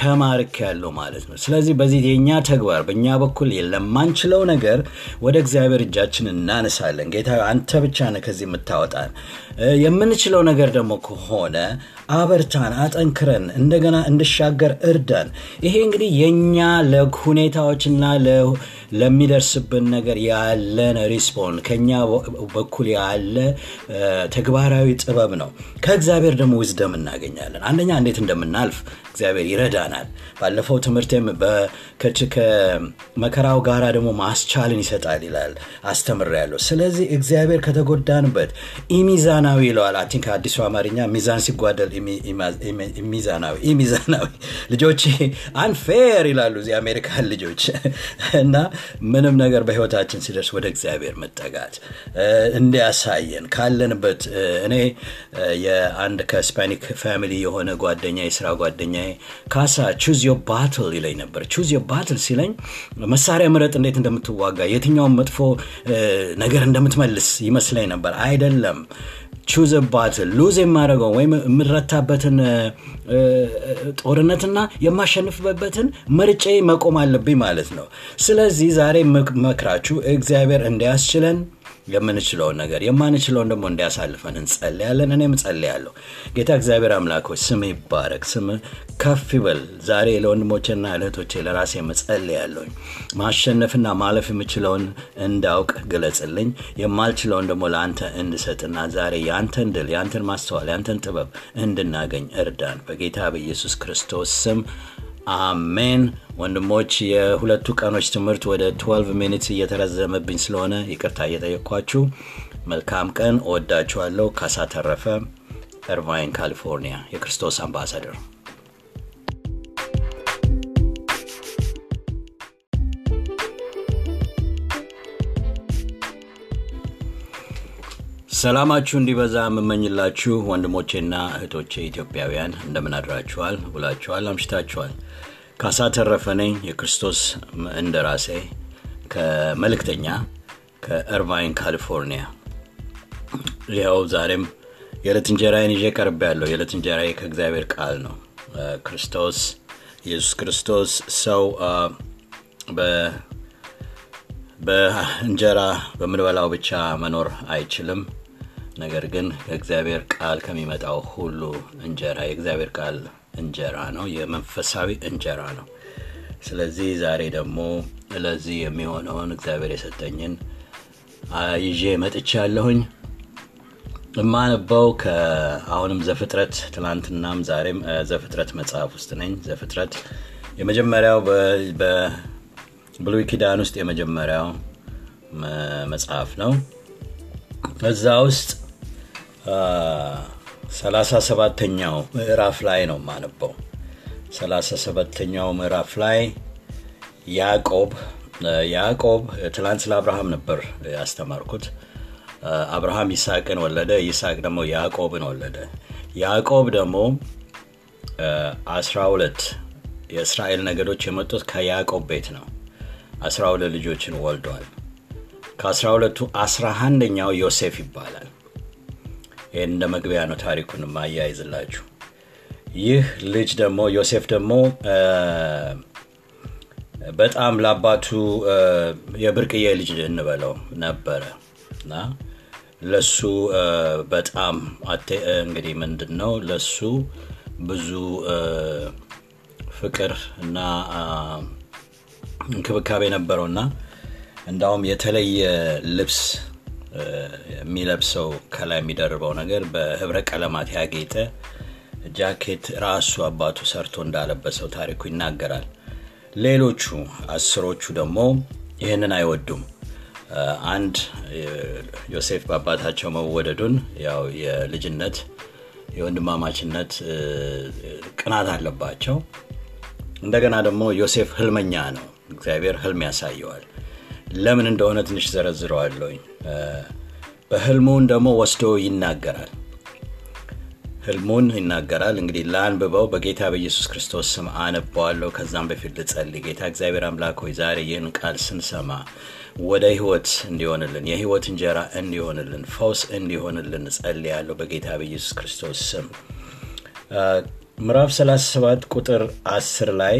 ተማርክ ያለው ማለት ነው። ስለዚህ በዚህ የእኛ ተግባር በእኛ በኩል ለማንችለው ነገር ወደ እግዚአብሔር እጃችን እናነሳለን። ጌታ አንተ ብቻ ነ ከዚህ የምታወጣን። የምንችለው ነገር ደግሞ ከሆነ አበርታን አጠንክረን እንደገና እንድሻገር እርዳን ይሄ እንግዲህ የእኛ ለሁኔታዎችና ለሚደርስብን ነገር ያለን ሪስፖን ከኛ በኩል ያለ ተግባራዊ ጥበብ ነው። ከእግዚአብሔር ደግሞ ውዝደም እናገኛለን። አንደኛ እንዴት እንደምናልፍ እግዚአብሔር ይረዳናል። ባለፈው ትምህርትም ከመከራው ጋር ደግሞ ማስቻልን ይሰጣል ይላል። አስተምር ስለዚህ እግዚአብሔር ከተጎዳንበት ኢሚዛናዊ ይለዋል። I think አዲሱ አማርኛ ሚዛን ሲጓደል ሚዛናዊ ኢሚዛናዊ ልጆች unfair ይላሉ እዚህ አሜሪካን ልጆች። እና ምንም ነገር በህይወታችን ሲደርስ ወደ እግዚአብሔር መጠጋት እንዲያሳየን ካለንበት እኔ የአንድ ከ Hispanic family የሆነ ጓደኛ የስራ ጓደኛ ካሳ choose your battle ይለኝ ነበር። choose your battle ሲለኝ መሳሪያ ምረጥ እንዴት እንደምትዋጋ የትኛውን መጥፎ ነገር እንደምትመልስ ይመስለኝ ነበር። አይደለም ቹዝ ባትል ሉዝ የማደረገው ወይም የምረታበትን ጦርነትና የማሸንፍበትን ምርጬ መቆም አለብኝ ማለት ነው። ስለዚህ ዛሬ መክራችሁ እግዚአብሔር እንዲያስችለን የምንችለውን ነገር የማንችለውን ደግሞ እንዲያሳልፈን እንጸልያለን። እኔም እጸልያለሁ። ጌታ እግዚአብሔር አምላኮች ስም ይባረክ ስም ከፍ ይበል። ዛሬ ለወንድሞቼና ለእህቶቼ ለራሴ መጸልያለሁኝ ማሸነፍና ማለፍ የምችለውን እንዳውቅ ግለጽልኝ። የማልችለውን ደግሞ ለአንተ እንድሰጥና ዛሬ የአንተን ድል የአንተን ማስተዋል የአንተን ጥበብ እንድናገኝ እርዳን። በጌታ በኢየሱስ ክርስቶስ ስም አሜን ወንድሞች የሁለቱ ቀኖች ትምህርት ወደ 12 ሚኒትስ እየተረዘመብኝ ስለሆነ ይቅርታ እየጠየቅኳችሁ መልካም ቀን። እወዳችኋለሁ። ካሳ ተረፈ እርቫይን ካሊፎርኒያ የክርስቶስ አምባሳደር። ሰላማችሁ እንዲበዛ የምመኝላችሁ ወንድሞቼና እህቶቼ ኢትዮጵያውያን እንደምን አድራችኋል? ውላችኋል አምሽታችኋል ካሳ ተረፈ ነኝ የክርስቶስ እንደራሴ ከመልእክተኛ ከእርቫይን ካሊፎርኒያ። ይኸው ዛሬም የዕለት እንጀራዬን ይዤ ቀርብ ያለው የዕለት እንጀራዬ ከእግዚአብሔር ቃል ነው። ክርስቶስ ኢየሱስ ክርስቶስ ሰው በእንጀራ በምንበላው ብቻ መኖር አይችልም። ነገር ግን ከእግዚአብሔር ቃል ከሚመጣው ሁሉ እንጀራ የእግዚአብሔር ቃል እንጀራ ነው። የመንፈሳዊ እንጀራ ነው። ስለዚህ ዛሬ ደግሞ ለዚህ የሚሆነውን እግዚአብሔር የሰጠኝን ይዤ መጥቻ ያለሁኝ የማነበው አሁንም ዘፍጥረት ትላንትናም ዛሬም ዘፍጥረት መጽሐፍ ውስጥ ነኝ። ዘፍጥረት የመጀመሪያው በብሉይ ኪዳን ውስጥ የመጀመሪያው መጽሐፍ ነው። እዛ ውስጥ ሰላሳ ሰባተኛው ምዕራፍ ላይ ነው የማነበው። ሰላሳ ሰባተኛው ምዕራፍ ላይ ያዕቆብ ያዕቆብ ትላንት ስለ አብርሃም ነበር ያስተማርኩት። አብርሃም ይስሐቅን ወለደ ይስሐቅ ደግሞ ያዕቆብን ወለደ። ያዕቆብ ደግሞ አስራ ሁለት የእስራኤል ነገዶች የመጡት ከያዕቆብ ቤት ነው። አስራ ሁለት ልጆችን ወልዷል። ከአስራ ሁለቱ አስራ አንደኛው ዮሴፍ ይባላል ይህን እንደ መግቢያ ነው ታሪኩን ማያይዝላችሁ ይህ ልጅ ደግሞ ዮሴፍ ደግሞ በጣም ለአባቱ የብርቅዬ ልጅ እንበለው ነበረ እና ለሱ በጣም እንግዲህ ምንድን ነው ለሱ ብዙ ፍቅር እና እንክብካቤ ነበረውና እንዳውም የተለየ ልብስ የሚለብሰው ከላይ የሚደርበው ነገር በህብረ ቀለማት ያጌጠ ጃኬት ራሱ አባቱ ሰርቶ እንዳለበሰው ታሪኩ ይናገራል። ሌሎቹ አስሮቹ ደግሞ ይህንን አይወዱም። አንድ ዮሴፍ በአባታቸው መወደዱን ያው የልጅነት የወንድማማችነት ቅናት አለባቸው። እንደገና ደግሞ ዮሴፍ ህልመኛ ነው። እግዚአብሔር ህልም ያሳየዋል ለምን እንደሆነ ትንሽ ዘረዝረዋለኝ በህልሙን ደግሞ ወስዶ ይናገራል። ህልሙን ይናገራል። እንግዲህ ለአንብበው በጌታ በኢየሱስ ክርስቶስ ስም አነበዋለሁ ከዛም በፊት ልጸልይ። ጌታ እግዚአብሔር አምላክ ሆይ ዛሬ ይህን ቃል ስንሰማ ወደ ህይወት እንዲሆንልን የህይወት እንጀራ እንዲሆንልን ፈውስ እንዲሆንልን ጸልያለሁ በጌታ በኢየሱስ ክርስቶስ ስም። ምዕራፍ 37 ቁጥር 10 ላይ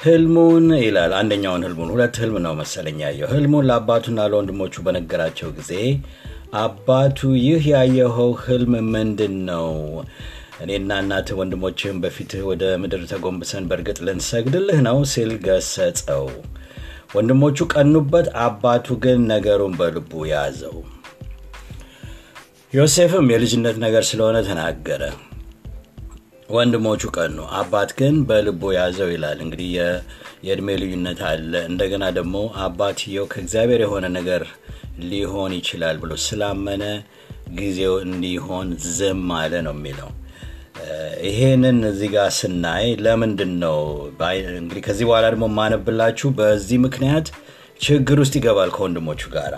ህልሙን ይላል። አንደኛውን ህልሙን ሁለት ህልም ነው መሰለኝ ያየው። ህልሙን ለአባቱና ለወንድሞቹ በነገራቸው ጊዜ አባቱ ይህ ያየኸው ህልም ምንድን ነው እኔና እናትህ ወንድሞችህም በፊትህ ወደ ምድር ተጎንብሰን በእርግጥ ልንሰግድልህ ነው ሲል ገሰጸው። ወንድሞቹ ቀኑበት አባቱ ግን ነገሩን በልቡ ያዘው። ዮሴፍም የልጅነት ነገር ስለሆነ ተናገረ ወንድሞቹ ቀኑ አባት ግን በልቦ ያዘው ይላል። እንግዲህ የእድሜ ልዩነት አለ። እንደገና ደግሞ አባትየው ከእግዚአብሔር የሆነ ነገር ሊሆን ይችላል ብሎ ስላመነ ጊዜው እንዲሆን ዝም አለ ነው የሚለው። ይሄንን እዚህ ጋር ስናይ ለምንድን ነው እንግዲህ ከዚህ በኋላ ደግሞ ማነብላችሁ በዚህ ምክንያት ችግር ውስጥ ይገባል ከወንድሞቹ ጋር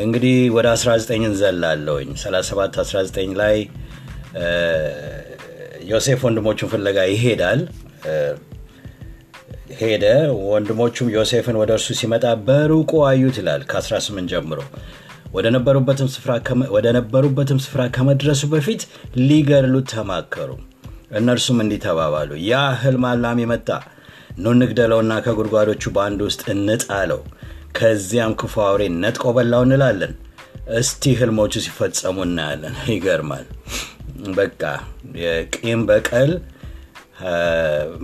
እንግዲህ ወደ 19 እንዘላለውኝ 37 19 ላይ ዮሴፍ ወንድሞቹን ፍለጋ ይሄዳል። ሄደ። ወንድሞቹም ዮሴፍን ወደ እርሱ ሲመጣ በሩቁ አዩት ይላል ከ18 ጀምሮ። ወደ ነበሩበትም ስፍራ ከመድረሱ በፊት ሊገድሉት ተማከሩ። እነርሱም እንዲህ ተባባሉ። ያ ህልም አላሚ መጣ ኑ ከጉድጓዶቹ በአንድ ውስጥ እንጣለው ከዚያም ክፉ አውሬ ነጥቆ በላው እንላለን። እስቲ ህልሞቹ ሲፈጸሙ እናያለን። ይገርማል በቃ የቂም በቀል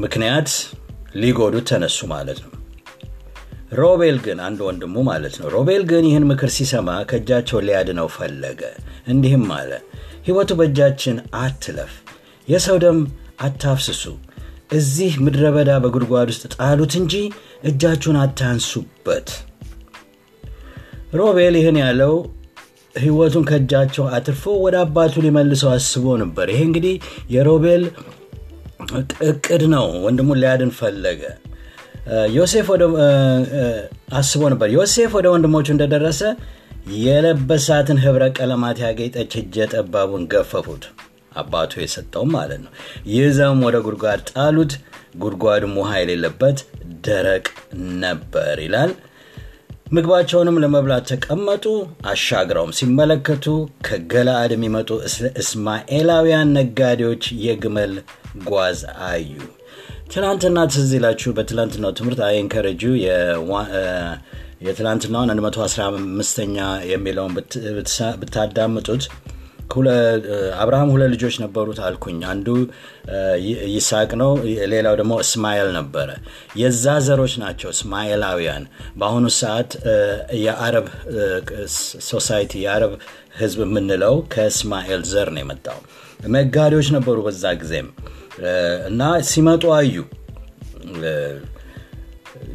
ምክንያት ሊጎዱት ተነሱ ማለት ነው። ሮቤል ግን አንድ ወንድሙ ማለት ነው ሮቤል ግን ይህን ምክር ሲሰማ ከእጃቸው ሊያድነው ፈለገ። እንዲህም አለ ህይወቱ በእጃችን አትለፍ የሰው ደም አታፍስሱ እዚህ ምድረ በዳ በጉድጓድ ውስጥ ጣሉት እንጂ እጃችሁን አታንሱበት። ሮቤል ይህን ያለው ህይወቱን ከእጃቸው አትርፎ ወደ አባቱ ሊመልሰው አስቦ ነበር ይሄ እንግዲህ የሮቤል እቅድ ነው ወንድሙን ሊያድን ፈለገ ዮሴፍ አስቦ ነበር ዮሴፍ ወደ ወንድሞቹ እንደደረሰ የለበሳትን ህብረ ቀለማት ያጌጠች እጀ ጠባቡን ገፈፉት። አባቱ የሰጠው ማለት ነው። ይዘውም ወደ ጉድጓድ ጣሉት። ጉድጓድም ውሃ የሌለበት ደረቅ ነበር ይላል። ምግባቸውንም ለመብላት ተቀመጡ። አሻግረውም ሲመለከቱ ከገለአድ የሚመጡ እስማኤላውያን ነጋዴዎች የግመል ጓዝ አዩ። ትናንትና ትዝ ይላችሁ በትላንትናው ትምህርት አይንከረጁ የትላንትናውን 115ኛ የሚለውን ብታዳምጡት አብርሃም ሁለት ልጆች ነበሩት አልኩኝ። አንዱ ይስሐቅ ነው፣ ሌላው ደግሞ እስማኤል ነበረ። የዛ ዘሮች ናቸው እስማኤላውያን። በአሁኑ ሰዓት የአረብ ሶሳይቲ የአረብ ህዝብ የምንለው ከእስማኤል ዘር ነው የመጣው። ነጋዴዎች ነበሩ በዛ ጊዜም እና ሲመጡ አዩ።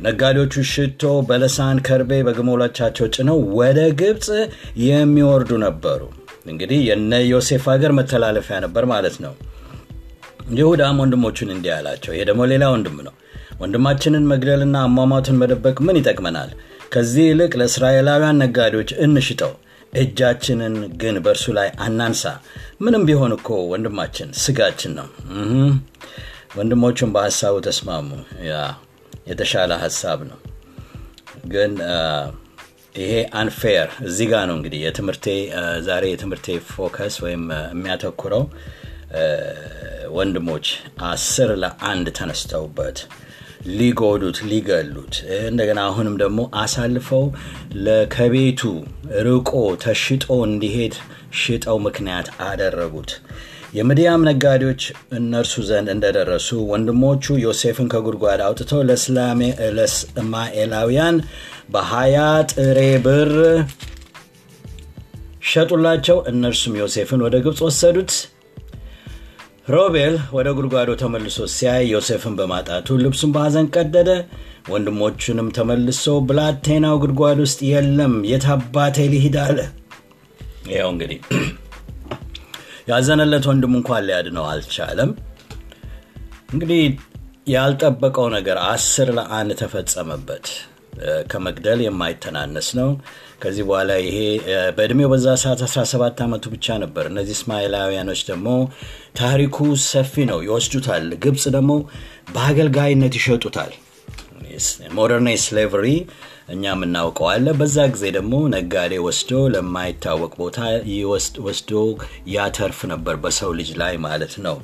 ነጋዴዎቹ ሽቶ፣ በለሳን፣ ከርቤ በግመሎቻቸው ጭነው ወደ ግብፅ የሚወርዱ ነበሩ። እንግዲህ የነ ዮሴፍ ሀገር መተላለፊያ ነበር ማለት ነው። ይሁዳም ወንድሞቹን እንዲህ አላቸው። ይሄ ደግሞ ሌላ ወንድም ነው። ወንድማችንን መግደልና አሟሟቱን መደበቅ ምን ይጠቅመናል? ከዚህ ይልቅ ለእስራኤላውያን ነጋዴዎች እንሽጠው፣ እጃችንን ግን በእርሱ ላይ አናንሳ። ምንም ቢሆን እኮ ወንድማችን ስጋችን ነው። ወንድሞቹም በሀሳቡ ተስማሙ። ያ የተሻለ ሀሳብ ነው ግን ይሄ unfair እዚህ ጋር ነው እንግዲህ የትምህርቴ ዛሬ የትምህርቴ focus ወይም የሚያተኩረው ወንድሞች አስር ለአንድ ተነስተውበት ሊጎዱት ሊገሉት እንደገና አሁንም ደግሞ አሳልፈው ከቤቱ ርቆ ተሽጦ እንዲሄድ ሽጠው ምክንያት አደረጉት የምድያም ነጋዴዎች እነርሱ ዘንድ እንደደረሱ ወንድሞቹ ዮሴፍን ከጉድጓድ አውጥተው ለእስማኤላውያን በሀያ ጥሬ ብር ሸጡላቸው። እነርሱም ዮሴፍን ወደ ግብፅ ወሰዱት። ሮቤል ወደ ጉድጓዶ ተመልሶ ሲያይ ዮሴፍን በማጣቱ ልብሱን በሐዘን ቀደደ። ወንድሞቹንም ተመልሶ ብላቴናው ጉድጓድ ውስጥ የለም፣ የት አባቴ ልሂድ አለ። ያው እንግዲህ (clears throat) ያዘነለት ወንድም እንኳን ሊያድነው አልቻለም። እንግዲህ ያልጠበቀው ነገር አስር ለአንድ ተፈጸመበት። ከመግደል የማይተናነስ ነው። ከዚህ በኋላ ይሄ በእድሜው በዛ ሰዓት 17 ዓመቱ ብቻ ነበር። እነዚህ እስማኤላውያኖች ደግሞ ታሪኩ ሰፊ ነው፣ ይወስዱታል። ግብፅ ደግሞ በአገልጋይነት ይሸጡታል። ሞደርን ስሌቨሪ እኛ የምናውቀው አለ። በዛ ጊዜ ደግሞ ነጋዴ ወስዶ ለማይታወቅ ቦታ ወስዶ ያተርፍ ነበር፣ በሰው ልጅ ላይ ማለት ነው።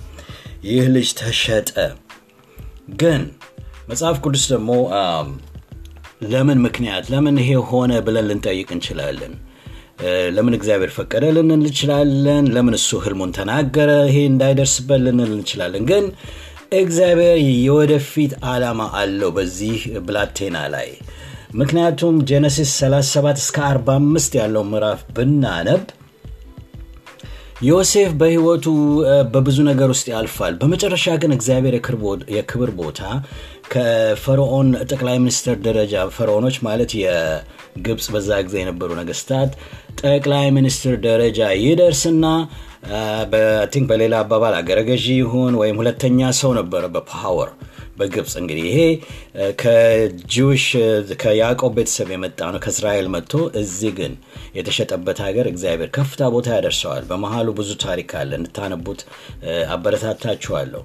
ይህ ልጅ ተሸጠ። ግን መጽሐፍ ቅዱስ ደግሞ ለምን ምክንያት ለምን ይሄ ሆነ ብለን ልንጠይቅ እንችላለን። ለምን እግዚአብሔር ፈቀደ ልንል እንችላለን። ለምን እሱ ህልሙን ተናገረ ይሄ እንዳይደርስበት ልንል እንችላለን። ግን እግዚአብሔር የወደፊት ዓላማ አለው በዚህ ብላቴና ላይ። ምክንያቱም ጄኔሲስ 37 እስከ 45 ያለው ምዕራፍ ብናነብ ዮሴፍ በህይወቱ በብዙ ነገር ውስጥ ያልፋል። በመጨረሻ ግን እግዚአብሔር የክብር ቦታ ከፈርዖን ጠቅላይ ሚኒስትር ደረጃ ፈርዖኖች ማለት የግብፅ በዛ ጊዜ የነበሩ ነገስታት ጠቅላይ ሚኒስትር ደረጃ ይደርስና I think በሌላ አባባል አገረገዢ ይሁን ወይም ሁለተኛ ሰው ነበረ በ power በግብፅ እንግዲህ ይሄ ከ Jewish ከያዕቆብ ቤተሰብ የመጣ ነው። ከእስራኤል መጥቶ እዚህ ግን የተሸጠበት ሀገር እግዚአብሔር ከፍታ ቦታ ያደርሰዋል። በመሀሉ ብዙ ታሪክ አለ። እንድታነቡት አበረታታችኋለሁ።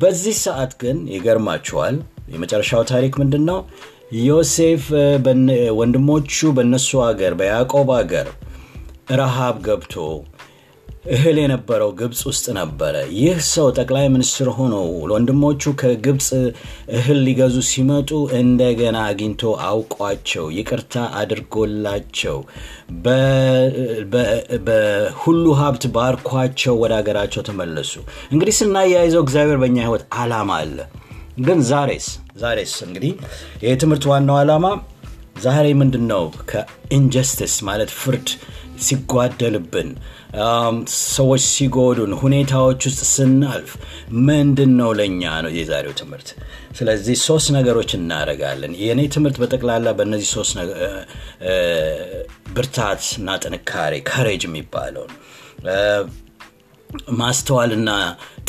በዚህ ሰዓት ግን ይገርማችኋል። የመጨረሻው ታሪክ ምንድን ነው ዮሴፍ ወንድሞቹ በእነሱ ሀገር በያዕቆብ ሀገር ረሃብ ገብቶ እህል የነበረው ግብፅ ውስጥ ነበረ። ይህ ሰው ጠቅላይ ሚኒስትር ሆኖ ወንድሞቹ ከግብፅ እህል ሊገዙ ሲመጡ እንደገና አግኝቶ አውቋቸው ይቅርታ አድርጎላቸው በሁሉ ሀብት ባርኳቸው ወደ ሀገራቸው ተመለሱ። እንግዲህ ስናያይዘው እግዚአብሔር በእኛ ህይወት አላማ አለ። ግን ዛሬስ ዛሬስ እንግዲህ ይህ ትምህርት ዋናው ዓላማ ዛሬ ምንድን ነው? ከኢንጀስቲስ ማለት ፍርድ ሲጓደልብን። ሰዎች ሲጎዱን ሁኔታዎች ውስጥ ስናልፍ ምንድን ነው ለእኛ ነው የዛሬው ትምህርት? ስለዚህ ሶስት ነገሮች እናደረጋለን የእኔ ትምህርት በጠቅላላ በእነዚህ ሶስት ብርታት እና ጥንካሬ ከሬጅ የሚባለውን ማስተዋልና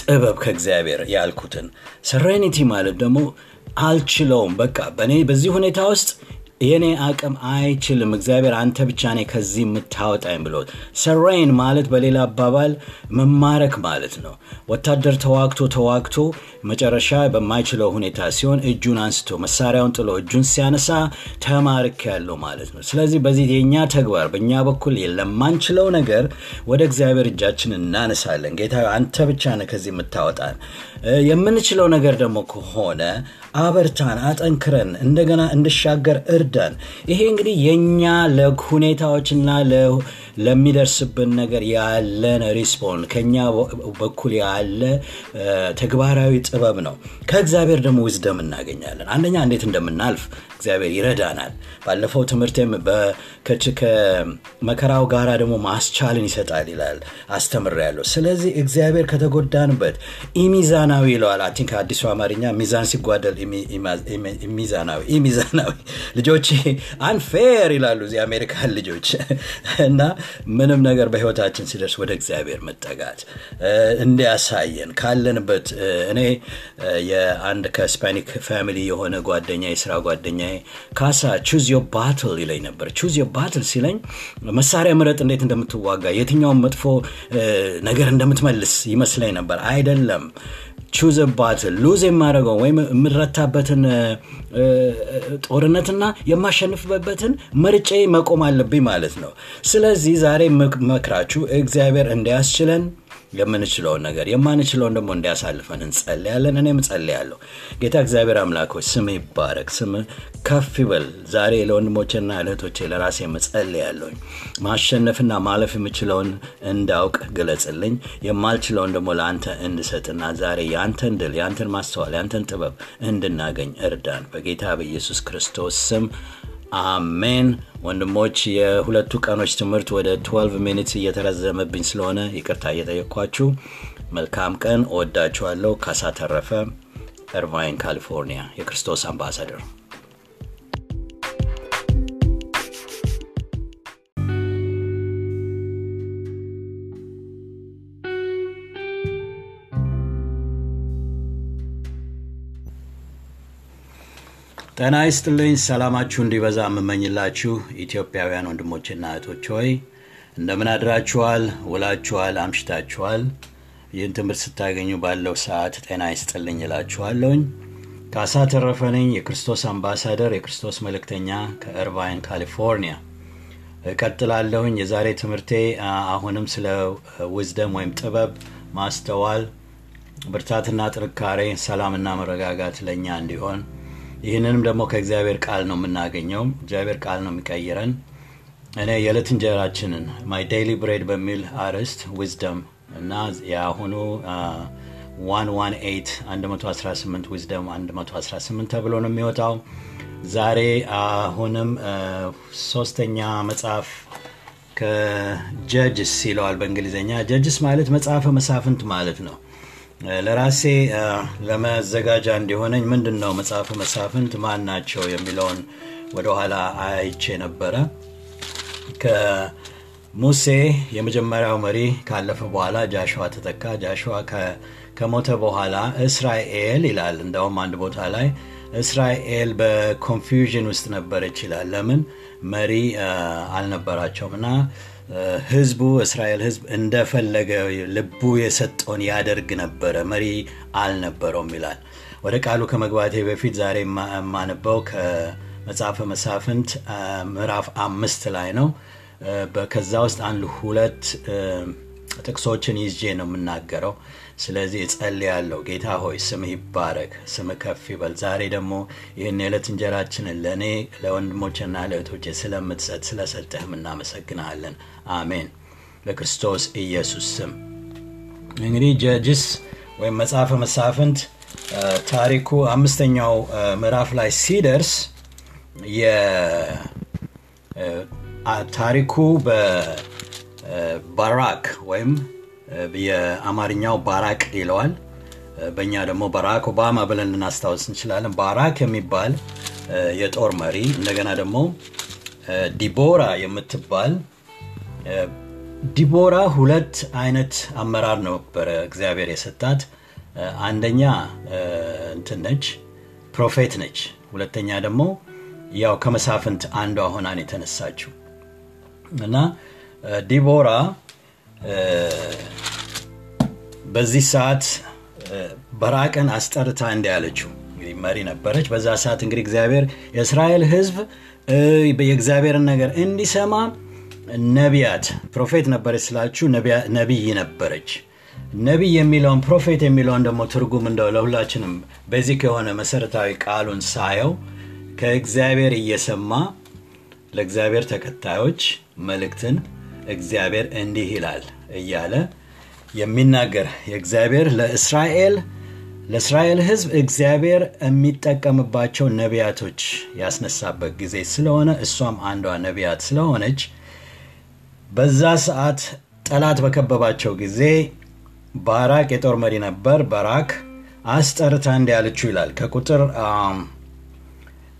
ጥበብ ከእግዚአብሔር ያልኩትን። ሰሬኒቲ ማለት ደግሞ አልችለውም። በቃ በእኔ በዚህ ሁኔታ ውስጥ የኔ አቅም አይችልም እግዚአብሔር አንተ ብቻ ኔ ከዚህ የምታወጣኝ ብሎ ሰሬን ማለት በሌላ አባባል መማረክ ማለት ነው። ወታደር ተዋግቶ ተዋግቶ መጨረሻ በማይችለው ሁኔታ ሲሆን እጁን አንስቶ መሳሪያውን ጥሎ እጁን ሲያነሳ ተማርክ ያለው ማለት ነው። ስለዚህ በዚህ የእኛ ተግባር በእኛ በኩል ለማንችለው ነገር ወደ እግዚአብሔር እጃችን እናነሳለን። ጌታ አንተ ብቻ ነ ከዚህ የምታወጣን። የምንችለው ነገር ደግሞ ከሆነ አበርታን አጠንክረን እንደገና እንድሻገር እርዳን። ይሄ እንግዲህ የእኛ ለሁኔታዎችና ለሚደርስብን ነገር ያለን respond ከኛ በኩል ያለ ተግባራዊ ጥበብ ነው። ከእግዚአብሔር ደግሞ wisdom እናገኛለን። አንደኛ እንዴት እንደምናልፍ እግዚአብሔር ይረዳናል። ባለፈው ትምህርቴም ከመከራው ጋር ደግሞ ማስቻልን ይሰጣል ይላል። አስተምር ስለዚህ እግዚአብሔር ከተጎዳንበት ኢሚዛናዊ ይለዋል። I think አዲሱ አማርኛ ሚዛን ሲጓደል ሚዛናዊ ኢሚዛናዊ ልጆች unfair ይላሉ እዚህ አሜሪካን ልጆች። እና ምንም ነገር በህይወታችን ሲደርስ ወደ እግዚአብሔር መጠጋት እንዲያሳየን ካለንበት እኔ የአንድ ከ Hispanic family የሆነ ጓደኛ የስራ ጓደኛ ካሳ choose your battle ይለኝ ነበር። choose your battle ሲለኝ መሳሪያ ምረጥ እንዴት እንደምትዋጋ የትኛውን መጥፎ ነገር እንደምትመልስ ይመስለኝ ነበር። አይደለም ቹዝ ሉዝ የማደረገው ወይም የምረታበትን ጦርነትና የማሸንፍበትን መርጬ መቆም አለብኝ ማለት ነው። ስለዚህ ዛሬ መክራችሁ እግዚአብሔር እንዲያስችለን የምንችለውን ነገር የማንችለውን ደግሞ እንዲያሳልፈን እንጸልያለን። እኔም እጸልያለሁ። ጌታ እግዚአብሔር አምላኮች ስም ይባረክ ስም ከፍ ይበል። ዛሬ ለወንድሞችና ለእህቶቼ ለራሴ መጸልያለሁኝ ማሸነፍና ማለፍ የምችለውን እንዳውቅ ግለጽልኝ። የማልችለውን ደግሞ ለአንተ እንድሰጥና ዛሬ የአንተን ድል የአንተን ማስተዋል የአንተን ጥበብ እንድናገኝ እርዳን። በጌታ በኢየሱስ ክርስቶስ ስም አሜን። ወንድሞች የሁለቱ ቀኖች ትምህርት ወደ 12 ሚኒትስ እየተረዘመብኝ ስለሆነ ይቅርታ እየጠየቅኳችሁ መልካም ቀን። እወዳችኋለሁ። ካሳ ተረፈ። እርቫይን ካሊፎርኒያ የክርስቶስ አምባሳደር ጤና ይስጥልኝ። ሰላማችሁ እንዲበዛ የምመኝላችሁ ኢትዮጵያውያን ወንድሞችና እህቶች ሆይ እንደምን አድራችኋል? ውላችኋል? አምሽታችኋል? ይህን ትምህርት ስታገኙ ባለው ሰዓት ጤና ይስጥልኝ እላችኋለሁኝ። ካሳ ተረፈ የክርስቶስ አምባሳደር የክርስቶስ መልእክተኛ ከእርቫይን ካሊፎርኒያ። እቀጥላለሁኝ። የዛሬ ትምህርቴ አሁንም ስለ ውዝደም ወይም ጥበብ ማስተዋል ብርታትና ጥንካሬ ሰላምና መረጋጋት ለእኛ እንዲሆን ይህንንም ደግሞ ከእግዚአብሔር ቃል ነው የምናገኘው። እግዚአብሔር ቃል ነው የሚቀይረን። እኔ የዕለት እንጀራችንን my daily bread በሚል አርዕስት wisdom እና የአሁኑ 118 wisdom 118 ተብሎ ነው የሚወጣው። ዛሬ አሁንም ሶስተኛ መጽሐፍ ከጀጅስ ይለዋል በእንግሊዝኛ ጀጅስ ማለት መጽሐፈ መሳፍንት ማለት ነው ለራሴ ለመዘጋጃ እንዲሆነኝ ምንድን ነው መጽሐፈ መሳፍንት ማን ናቸው የሚለውን ወደኋላ አይቼ ነበረ። ከሙሴ የመጀመሪያው መሪ ካለፈ በኋላ ጃሽዋ ተተካ። ጃሽዋ ከሞተ በኋላ እስራኤል ይላል። እንደውም አንድ ቦታ ላይ እስራኤል በኮንፊውዥን ውስጥ ነበረች ይላል። ለምን? መሪ አልነበራቸውም እና ህዝቡ እስራኤል ህዝብ እንደፈለገ ልቡ የሰጠውን ያደርግ ነበረ መሪ አልነበረውም ይላል። ወደ ቃሉ ከመግባቴ በፊት ዛሬ የማነበው ከመጽሐፈ መሳፍንት ምዕራፍ አምስት ላይ ነው። ከዛ ውስጥ አንድ ሁለት ጥቅሶችን ይዤ ነው የምናገረው ስለዚህ እጸል ያለው ጌታ ሆይ ስምህ ይባረክ ስም ከፍ ይበል። ዛሬ ደግሞ ይህን የዕለት እንጀራችንን ለእኔ ለወንድሞችና ለእህቶቼ ስለምትሰጥ ስለሰጠህም እናመሰግናለን። አሜን። በክርስቶስ ኢየሱስ ስም። እንግዲህ ጀጅስ ወይም መጽሐፈ መሳፍንት ታሪኩ አምስተኛው ምዕራፍ ላይ ሲደርስ ታሪኩ በባራክ ወይም የአማርኛው ባራቅ ይለዋል። በእኛ ደግሞ ባራክ ኦባማ ብለን ልናስታወስ እንችላለን። ባራክ የሚባል የጦር መሪ እንደገና ደግሞ ዲቦራ የምትባል ዲቦራ ሁለት አይነት አመራር ነበረ እግዚአብሔር የሰጣት። አንደኛ እንትን ነች ፕሮፌት ነች። ሁለተኛ ደግሞ ያው ከመሳፍንት አንዷ ሆናን የተነሳችው። እና ዲቦራ በዚህ ሰዓት ባራቅን አስጠርታ እንዲ ያለችው እንግዲህ መሪ ነበረች። በዛ ሰዓት እንግዲህ እግዚአብሔር የእስራኤል ህዝብ የእግዚአብሔርን ነገር እንዲሰማ ነቢያት prophet ነበረች ስላችሁ ነቢይ ነበረች። ነቢይ የሚለውን prophet የሚለውን ደግሞ ትርጉም እንደው ለሁላችንም በዚህ የሆነ መሰረታዊ ቃሉን ሳየው ከእግዚአብሔር እየሰማ ለእግዚአብሔር ተከታዮች መልእክትን እግዚአብሔር እንዲህ ይላል እያለ የሚናገር የእግዚአብሔር ለእስራኤል ለእስራኤል ህዝብ እግዚአብሔር የሚጠቀምባቸው ነቢያቶች ያስነሳበት ጊዜ ስለሆነ እሷም አንዷ ነቢያት ስለሆነች በዛ ሰዓት ጠላት በከበባቸው ጊዜ ባራቅ የጦር መሪ ነበር። ባራክ አስጠርታ እንዲ ያለችው ይላል። ከቁጥር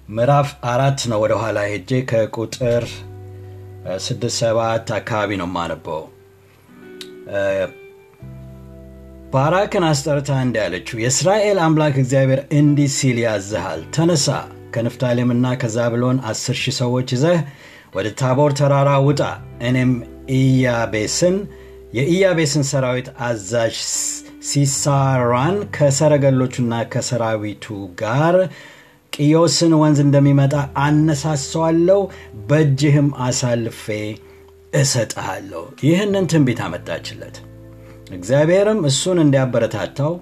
ምዕራፍ አራት ነው ወደ ኋላ ሄጄ ከቁጥር ስድስት ሰባት አካባቢ ነው ማነበው ባራክን አስጠርታ እንዲ ያለችው የእስራኤል አምላክ እግዚአብሔር እንዲህ ሲል ያዝሃል ተነሳ ከንፍታሌምና ከዛብሎን አስር ሺህ ሰዎች ይዘህ ወደ ታቦር ተራራ ውጣ እኔም ኢያቤስን የኢያቤስን ሰራዊት አዛዥ ሲሳራን ከሰረገሎቹና ከሰራዊቱ ጋር ቅዮስን ወንዝ እንደሚመጣ አነሳሰዋለሁ በእጅህም አሳልፌ እሰጥሃለሁ። ይህንን ትንቢት አመጣችለት። እግዚአብሔርም እሱን እንዲያበረታታው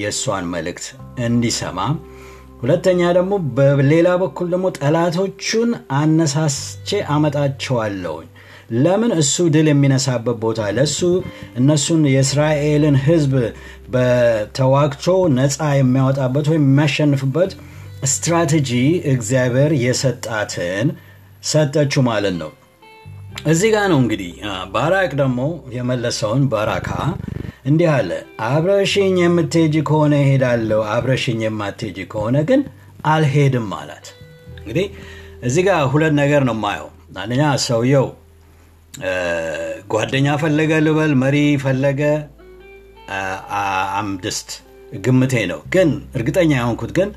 የእሷን መልእክት እንዲሰማ ሁለተኛ ደግሞ በሌላ በኩል ደግሞ ጠላቶቹን አነሳስቼ አመጣቸዋለሁኝ። ለምን? እሱ ድል የሚነሳበት ቦታ ለእሱ እነሱን የእስራኤልን ህዝብ በተዋግቶ ነፃ የሚያወጣበት ወይም የሚያሸንፍበት ስትራቴጂ እግዚአብሔር የሰጣትን ሰጠችው ማለት ነው። እዚህ ጋር ነው እንግዲህ ባራቅ ደግሞ የመለሰውን ባራካ እንዲህ አለ። አብረሽኝ የምትሄጂ ከሆነ ይሄዳለሁ አብረሽኝ የማትሄጂ ከሆነ ግን አልሄድም አላት። እንግዲህ እዚህ ጋር ሁለት ነገር ነው ማየው አንደኛ ሰውየው ጓደኛ ፈለገ ልበል መሪ ፈለገ አምድስት ግምቴ ነው። ግን እርግጠኛ የሆንኩት ግን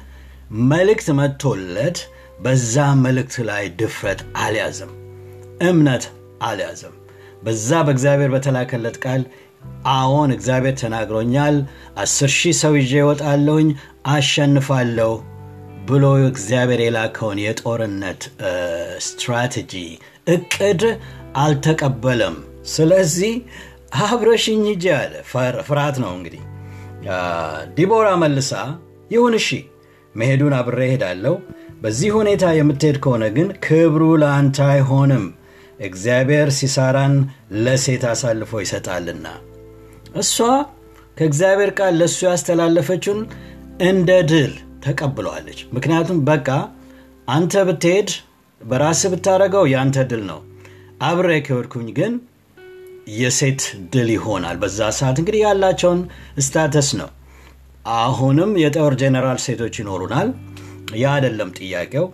መልእክት መጥቶለት በዛ መልእክት ላይ ድፍረት አልያዘም እምነት አልያዘም። በዛ በእግዚአብሔር በተላከለት ቃል አዎን እግዚአብሔር ተናግሮኛል አስር ሺህ ሰው ይዤ ይወጣለሁኝ አሸንፋለሁ ብሎ እግዚአብሔር የላከውን የጦርነት ስትራቴጂ እቅድ አልተቀበለም። ስለዚህ አብረሽኝ ሂጂ አለ። ፍርሃት ነው እንግዲህ። ዲቦራ መልሳ ይሁን እሺ መሄዱን አብሬ ሄዳለሁ በዚህ ሁኔታ የምትሄድ ከሆነ ግን ክብሩ ለአንተ አይሆንም። እግዚአብሔር ሲሳራን ለሴት አሳልፎ ይሰጣልና። እሷ ከእግዚአብሔር ቃል ለእሱ ያስተላለፈችውን እንደ ድል ተቀብለዋለች። ምክንያቱም በቃ አንተ ብትሄድ በራስ ብታደረገው የአንተ ድል ነው። አብሬ ከወድኩኝ ግን የሴት ድል ይሆናል። በዛ ሰዓት እንግዲህ ያላቸውን ስታተስ ነው አሁንም የጦር ጀነራል ሴቶች ይኖሩናል። ያ አይደለም ጥያቄው።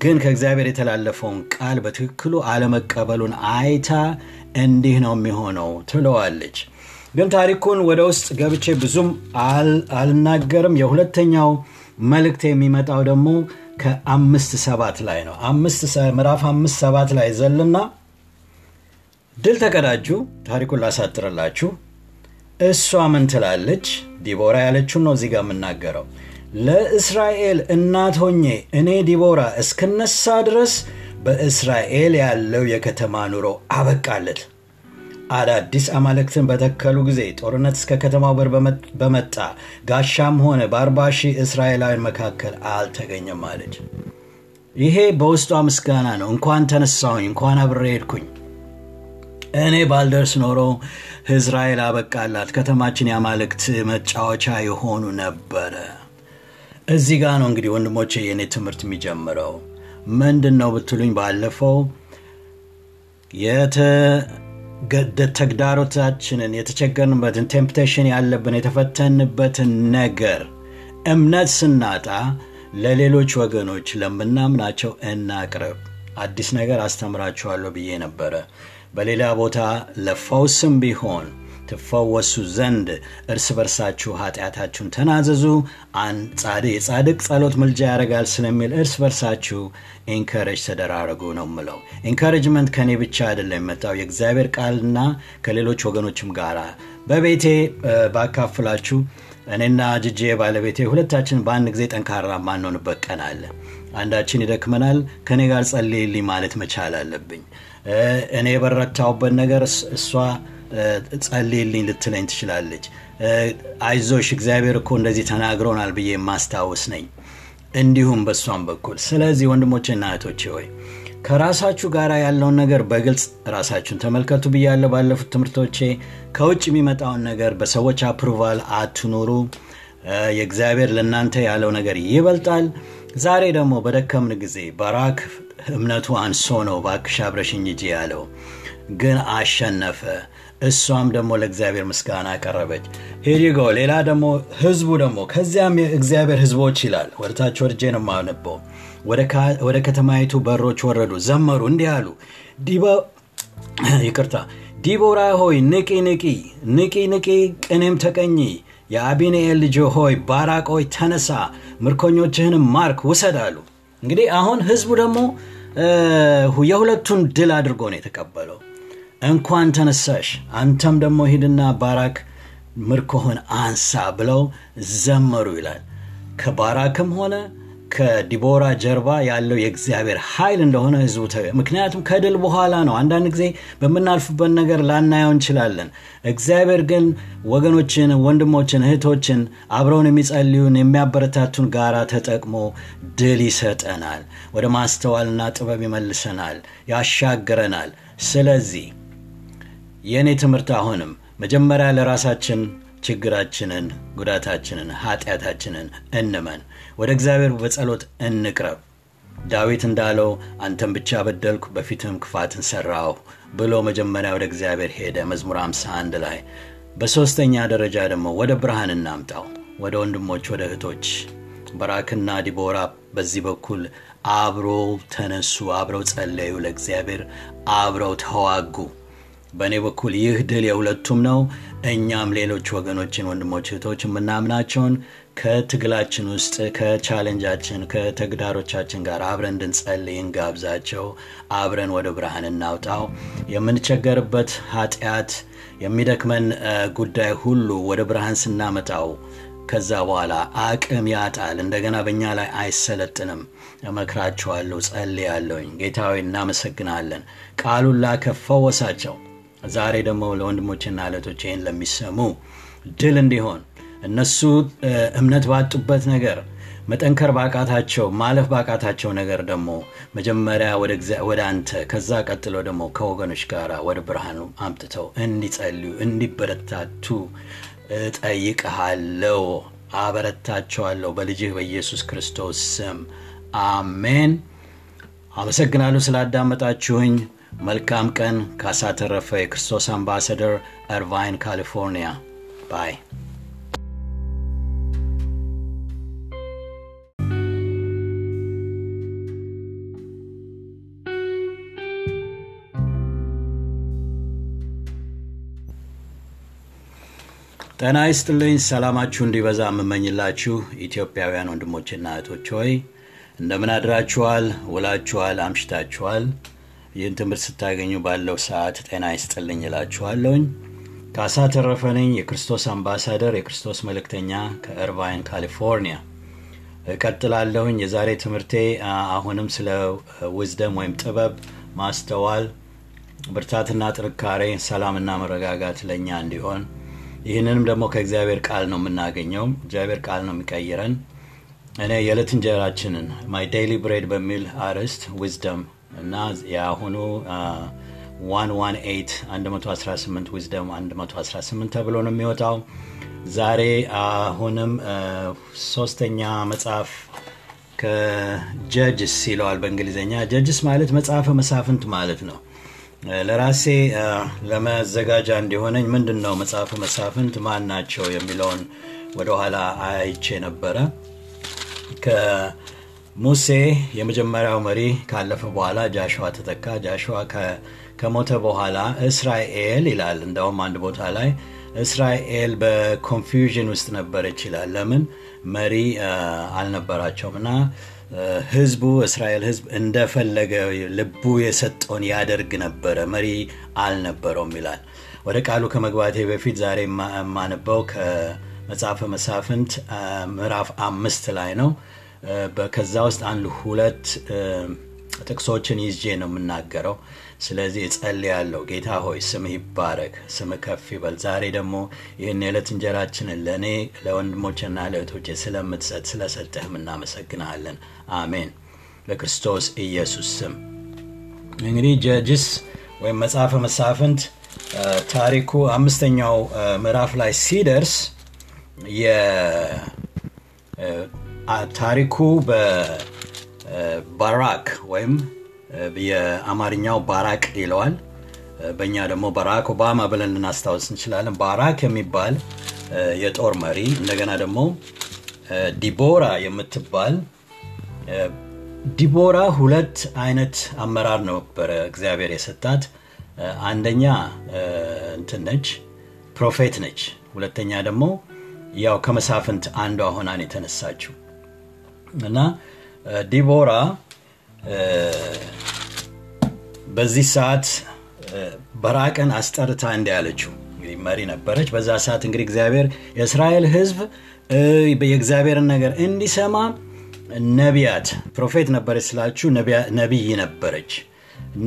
ግን ከእግዚአብሔር የተላለፈውን ቃል በትክክሉ አለመቀበሉን አይታ እንዲህ ነው የሚሆነው ትለዋለች። ግን ታሪኩን ወደ ውስጥ ገብቼ ብዙም አልናገርም። የሁለተኛው መልእክት የሚመጣው ደግሞ ከአምስት ሰባት ላይ ነው። ምዕራፍ አምስት ሰባት ላይ ዘልና ድል ተቀዳጁ። ታሪኩን ላሳጥርላችሁ እሷ ምን ትላለች? ዲቦራ ያለችውን ነው እዚህ ጋር የምናገረው። ለእስራኤል እናት ሆኜ እኔ ዲቦራ እስክነሳ ድረስ በእስራኤል ያለው የከተማ ኑሮ አበቃለት። አዳዲስ አማልክትን በተከሉ ጊዜ ጦርነት እስከ ከተማው በር በመጣ ጋሻም ሆነ በአርባ ሺህ እስራኤላውያን መካከል አልተገኘም አለች። ይሄ በውስጧ ምስጋና ነው። እንኳን ተነሳሁኝ እንኳን አብሬ ሄድኩኝ። እኔ ባልደርስ ኖሮ እስራኤል አበቃላት። ከተማችን የአማልክት መጫወቻ የሆኑ ነበረ። እዚህ ጋር ነው እንግዲህ ወንድሞቼ የእኔ ትምህርት የሚጀምረው። ምንድን ነው ብትሉኝ ባለፈው ተግዳሮታችንን የተቸገርንበትን temptation ያለብን የተፈተንበትን ነገር እምነት ስናጣ ለሌሎች ወገኖች ለምናምናቸው እናቅርብ። አዲስ ነገር አስተምራችኋለሁ ብዬ ነበረ በሌላ ቦታ ለፈውስም ቢሆን ትፈወሱ ዘንድ እርስ በርሳችሁ ኃጢአታችሁን ተናዘዙ። የጻድቅ ጸሎት ምልጃ ያደርጋል ስለሚል እርስ በርሳችሁ encourage ተደራረጉ ነው ምለው encouragement ከኔ ብቻ አይደለም የመጣው የእግዚአብሔር ቃልና ከሌሎች ወገኖችም ጋር በቤቴ ባካፍላችሁ እኔና ጅጄ ባለቤቴ ሁለታችን በአንድ ጊዜ ጠንካራ ማንሆንበት ቀን አለ። አንዳችን ይደክመናል ከእኔ ጋር ጸልይልኝ ማለት መቻል አለብኝ እኔ የበረታሁበት ነገር እሷ ጸልይልኝ ልትለኝ ትችላለች። አይዞሽ እግዚአብሔር እኮ እንደዚህ ተናግሮናል ብዬ የማስታውስ ነኝ። እንዲሁም በእሷም በኩል። ስለዚህ ወንድሞቼና እህቶቼ ሆይ ከራሳችሁ ጋር ያለውን ነገር በግልጽ ራሳችሁን ተመልከቱ ብያለሁ ባለፉት ትምህርቶቼ። ከውጭ የሚመጣውን ነገር በሰዎች approval አትኑሩ። የእግዚአብሔር ለእናንተ ያለው ነገር ይበልጣል። ዛሬ ደግሞ በደከምን ጊዜ ባራክ እምነቱ አንሶ ነው ባክሽ አብረሽኝ ሂጂ ያለው። ግን አሸነፈ። እሷም ደግሞ ለእግዚአብሔር ምስጋና ቀረበች ሄዲጎ ሌላ ደግሞ ህዝቡ ደግሞ ከዚያም የእግዚአብሔር ህዝቦች ይላል። ወደታች ወርጄ ነው ማነበው ወደ ከተማይቱ በሮች ወረዱ ዘመሩ እንዲህ አሉ። (clears throat) ይቅርታ። ዲቦራ ሆይ ንቂ ንቂ ንቂ ንቂ ቅኔም ተቀኚ። የአቢንኤል ልጅ ሆይ ባራቅ ተነሳ ምርኮኞችህንም ማርክ ውሰድ አሉ እንግዲህ አሁን ህዝቡ ደግሞ የሁለቱን ድል አድርጎ ነው የተቀበለው። እንኳን ተነሳሽ አንተም ደግሞ ሂድና ባራክ ምርኮህን አንሳ ብለው ዘመሩ ይላል። ከባራክም ሆነ ከዲቦራ ጀርባ ያለው የእግዚአብሔር ኃይል እንደሆነ ህዝቡ ምክንያቱም ከድል በኋላ ነው አንዳንድ ጊዜ በምናልፍበት ነገር ላናየው እንችላለን። እግዚአብሔር ግን ወገኖችን ወንድሞችን እህቶችን አብረውን የሚጸልዩን የሚያበረታቱን ጋራ ተጠቅሞ ድል ይሰጠናል። ወደ ማስተዋልና ጥበብ ይመልሰናል ያሻግረናል። ስለዚህ የእኔ ትምህርት አሁንም መጀመሪያ ለራሳችን ችግራችንን ጉዳታችንን ኃጢአታችንን እንመን። ወደ እግዚአብሔር በጸሎት እንቅረብ። ዳዊት እንዳለው አንተም ብቻ በደልኩ በፊትም ክፋትን ሰራው ብሎ መጀመሪያ ወደ እግዚአብሔር ሄደ። መዝሙር 51 ላይ በሦስተኛ ደረጃ ደግሞ ወደ ብርሃን እናምጣው ወደ ወንድሞች ወደ እህቶች። በራክና ዲቦራ በዚህ በኩል አብረው ተነሱ አብረው ጸለዩ ለእግዚአብሔር አብረው ተዋጉ በእኔ በኩል ይህ ድል የሁለቱም ነው። እኛም ሌሎች ወገኖችን ወንድሞች እህቶች የምናምናቸውን ከትግላችን ውስጥ ከቻሌንጃችን ከተግዳሮቻችን ጋር አብረን እንድንጸልይ እንጋብዛቸው። አብረን ወደ ብርሃን እናውጣው። የምንቸገርበት ኃጢአት የሚደክመን ጉዳይ ሁሉ ወደ ብርሃን ስናመጣው ከዛ በኋላ አቅም ያጣል። እንደገና በእኛ ላይ አይሰለጥንም። እመክራችኋለሁ ጸልያለሁኝ። ጌታዊ እናመሰግናለን። ቃሉን ላከ ፈወሳቸው ዛሬ ደግሞ ለወንድሞችና እህቶች ይህን ለሚሰሙ ድል እንዲሆን እነሱ እምነት ባጡበት ነገር መጠንከር ባቃታቸው ማለፍ ባቃታቸው ነገር ደግሞ መጀመሪያ ወደ አንተ ከዛ ቀጥሎ ደግሞ ከወገኖች ጋር ወደ ብርሃኑ አምጥተው እንዲጸልዩ እንዲበረታቱ እጠይቅሃለው አበረታቸዋለሁ በልጅህ በኢየሱስ ክርስቶስ ስም። አሜን። አመሰግናለሁ ስላዳመጣችሁኝ መልካም ቀን ካሳ ተረፈ የክርስቶስ አምባሳደር እርቫይን ካሊፎርኒያ ባይ ጤና ይስጥልኝ ሰላማችሁ እንዲበዛ የምመኝላችሁ ኢትዮጵያውያን ወንድሞችና እህቶች ሆይ እንደምን አድራችኋል? ውላችኋል? አምሽታችኋል ይህን ትምህርት ስታገኙ ባለው ሰዓት ጤና ይስጥልኝ እላችኋለሁኝ። ካሳ ተረፈ ነኝ። የክርስቶስ አምባሳደር የክርስቶስ መልእክተኛ ከእርቫይን ካሊፎርኒያ። እቀጥላለሁኝ። የዛሬ ትምህርቴ አሁንም ስለ ውዝደም ወይም ጥበብ ማስተዋል ብርታትና ጥንካሬ ሰላምና መረጋጋት ለእኛ እንዲሆን። ይህንንም ደግሞ ከእግዚአብሔር ቃል ነው የምናገኘው። እግዚአብሔር ቃል ነው የሚቀይረን። እኔ የዕለት እንጀራችንን my daily bread በሚል አርዕስት wisdom እና የአሁኑ 118 wisdom 118 ተብሎ ነው የሚወጣው። ዛሬ አሁንም ሶስተኛ መጽሐፍ ከጀጅስ ይለዋል በእንግሊዝኛ ጀጅስ ማለት መጽሐፈ መሳፍንት ማለት ነው። ለራሴ ለመዘጋጃ እንዲሆነኝ ምንድን ነው መጽሐፈ መሳፍንት ማን ናቸው የሚለውን ወደኋላ አይቼ ነበረ ከሙሴ የመጀመሪያው መሪ ካለፈ በኋላ ጃሽዋ ተተካ። ጃሽዋ ከሞተ በኋላ እስራኤል ይላል። እንደውም አንድ ቦታ ላይ እስራኤል በኮንፊውዥን ውስጥ ነበር ይችላል ለምን? መሪ አልነበራቸውም እና ህዝቡ እስራኤል ህዝብ እንደፈለገ ልቡ የሰጠውን ያደርግ ነበረ። መሪ አልነበረውም ይላል። ወደ ቃሉ ከመግባቴ በፊት ዛሬ የማነበው ከመጽሐፈ መሳፍንት ምዕራፍ አምስት ላይ ነው ከዛ ውስጥ አንድ ሁለት ጥቅሶችን ይዤ ነው የምናገረው። ስለዚህ እጸልያለሁ። ጌታ ሆይ ስምህ ይባረክ ስምህ ከፍ ይበል። ዛሬ ደግሞ ይህን የዕለት እንጀራችንን ለእኔ ለወንድሞችና ለእህቶቼ ስለምትሰጥ ስለሰጠህም እናመሰግናለን። አሜን። በክርስቶስ ኢየሱስ ስም። እንግዲህ ጀጅስ ወይም መጽሐፈ መሳፍንት ታሪኩ አምስተኛው ምዕራፍ ላይ ሲደርስ ታሪኩ በባራክ ወይም የአማርኛው ባራቅ ይለዋል። በእኛ ደግሞ ባራክ ኦባማ ብለን ልናስታወስ እንችላለን። ባራክ የሚባል የጦር መሪ እንደገና ደግሞ ዲቦራ የምትባል ዲቦራ ሁለት አይነት አመራር ነበረ እግዚአብሔር የሰጣት። አንደኛ እንትን ነች ፕሮፌት ነች። ሁለተኛ ደግሞ ያው ከመሳፍንት አንዷ ሆናን የተነሳችው እና ዲቦራ በዚህ ሰዓት ባራቅን አስጠርታ እንዲ ያለችው እንግዲህ መሪ ነበረች። በዛ ሰዓት እንግዲህ እግዚአብሔር የእስራኤል ህዝብ የእግዚአብሔርን ነገር እንዲሰማ ነቢያት prophet ነበረች ስላችሁ ነቢይ ነበረች።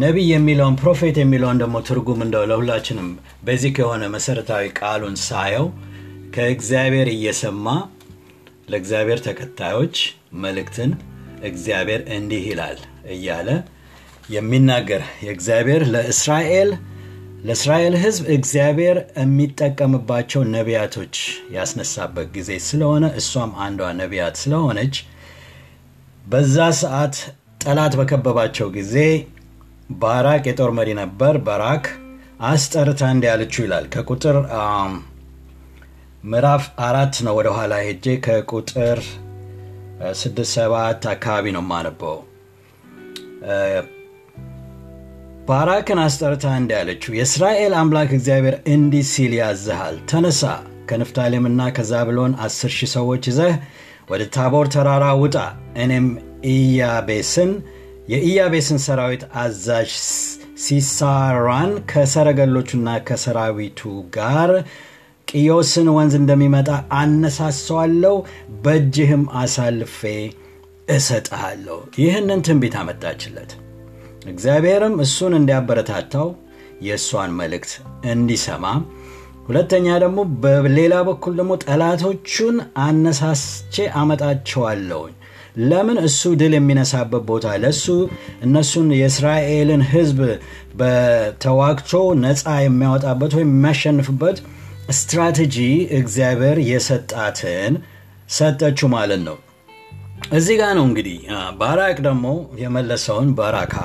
ነቢይ የሚለውን prophet የሚለውን ደግሞ ትርጉም እንደው ለሁላችንም basic የሆነ መሰረታዊ ቃሉን ሳየው ከእግዚአብሔር እየሰማ ለእግዚአብሔር ተከታዮች መልእክትን እግዚአብሔር እንዲህ ይላል እያለ የሚናገር የእግዚአብሔር ለእስራኤል ለእስራኤል ህዝብ እግዚአብሔር የሚጠቀምባቸው ነቢያቶች ያስነሳበት ጊዜ ስለሆነ እሷም አንዷ ነቢያት ስለሆነች በዛ ሰዓት ጠላት በከበባቸው ጊዜ ባራቅ የጦር መሪ ነበር። በራክ አስጠርታ እንዲ ያለችው ይላል። ከቁጥር ምዕራፍ አራት ነው ወደ ኋላ ሄጄ ከቁጥር ስድስት ሰባት አካባቢ ነው ማነበው ባራክን አስጠርታ እንዲ ያለችው የእስራኤል አምላክ እግዚአብሔር እንዲህ ሲል ያዝሃል ተነሳ ከንፍታሌምና ከዛብሎን አስር ሺህ ሰዎች ይዘህ ወደ ታቦር ተራራ ውጣ። እኔም ኢያቤስን የኢያቤስን ሰራዊት አዛዥ ሲሳራን ከሰረገሎቹና ከሰራዊቱ ጋር ቅዮስን ወንዝ እንደሚመጣ አነሳሰዋለሁ በእጅህም አሳልፌ እሰጥሃለሁ። ይህንን ትንቢት አመጣችለት። እግዚአብሔርም እሱን እንዲያበረታታው የእሷን መልእክት እንዲሰማ ሁለተኛ ደግሞ በሌላ በኩል ደግሞ ጠላቶቹን አነሳስቼ አመጣቸዋለሁኝ። ለምን? እሱ ድል የሚነሳበት ቦታ ለእሱ እነሱን የእስራኤልን ህዝብ በተዋግቶ ነፃ የሚያወጣበት ወይም የሚያሸንፍበት ስትራቴጂ እግዚአብሔር የሰጣትን ሰጠችው ማለት ነው። እዚህ ጋር ነው እንግዲህ ባራቅ ደግሞ የመለሰውን ባራካ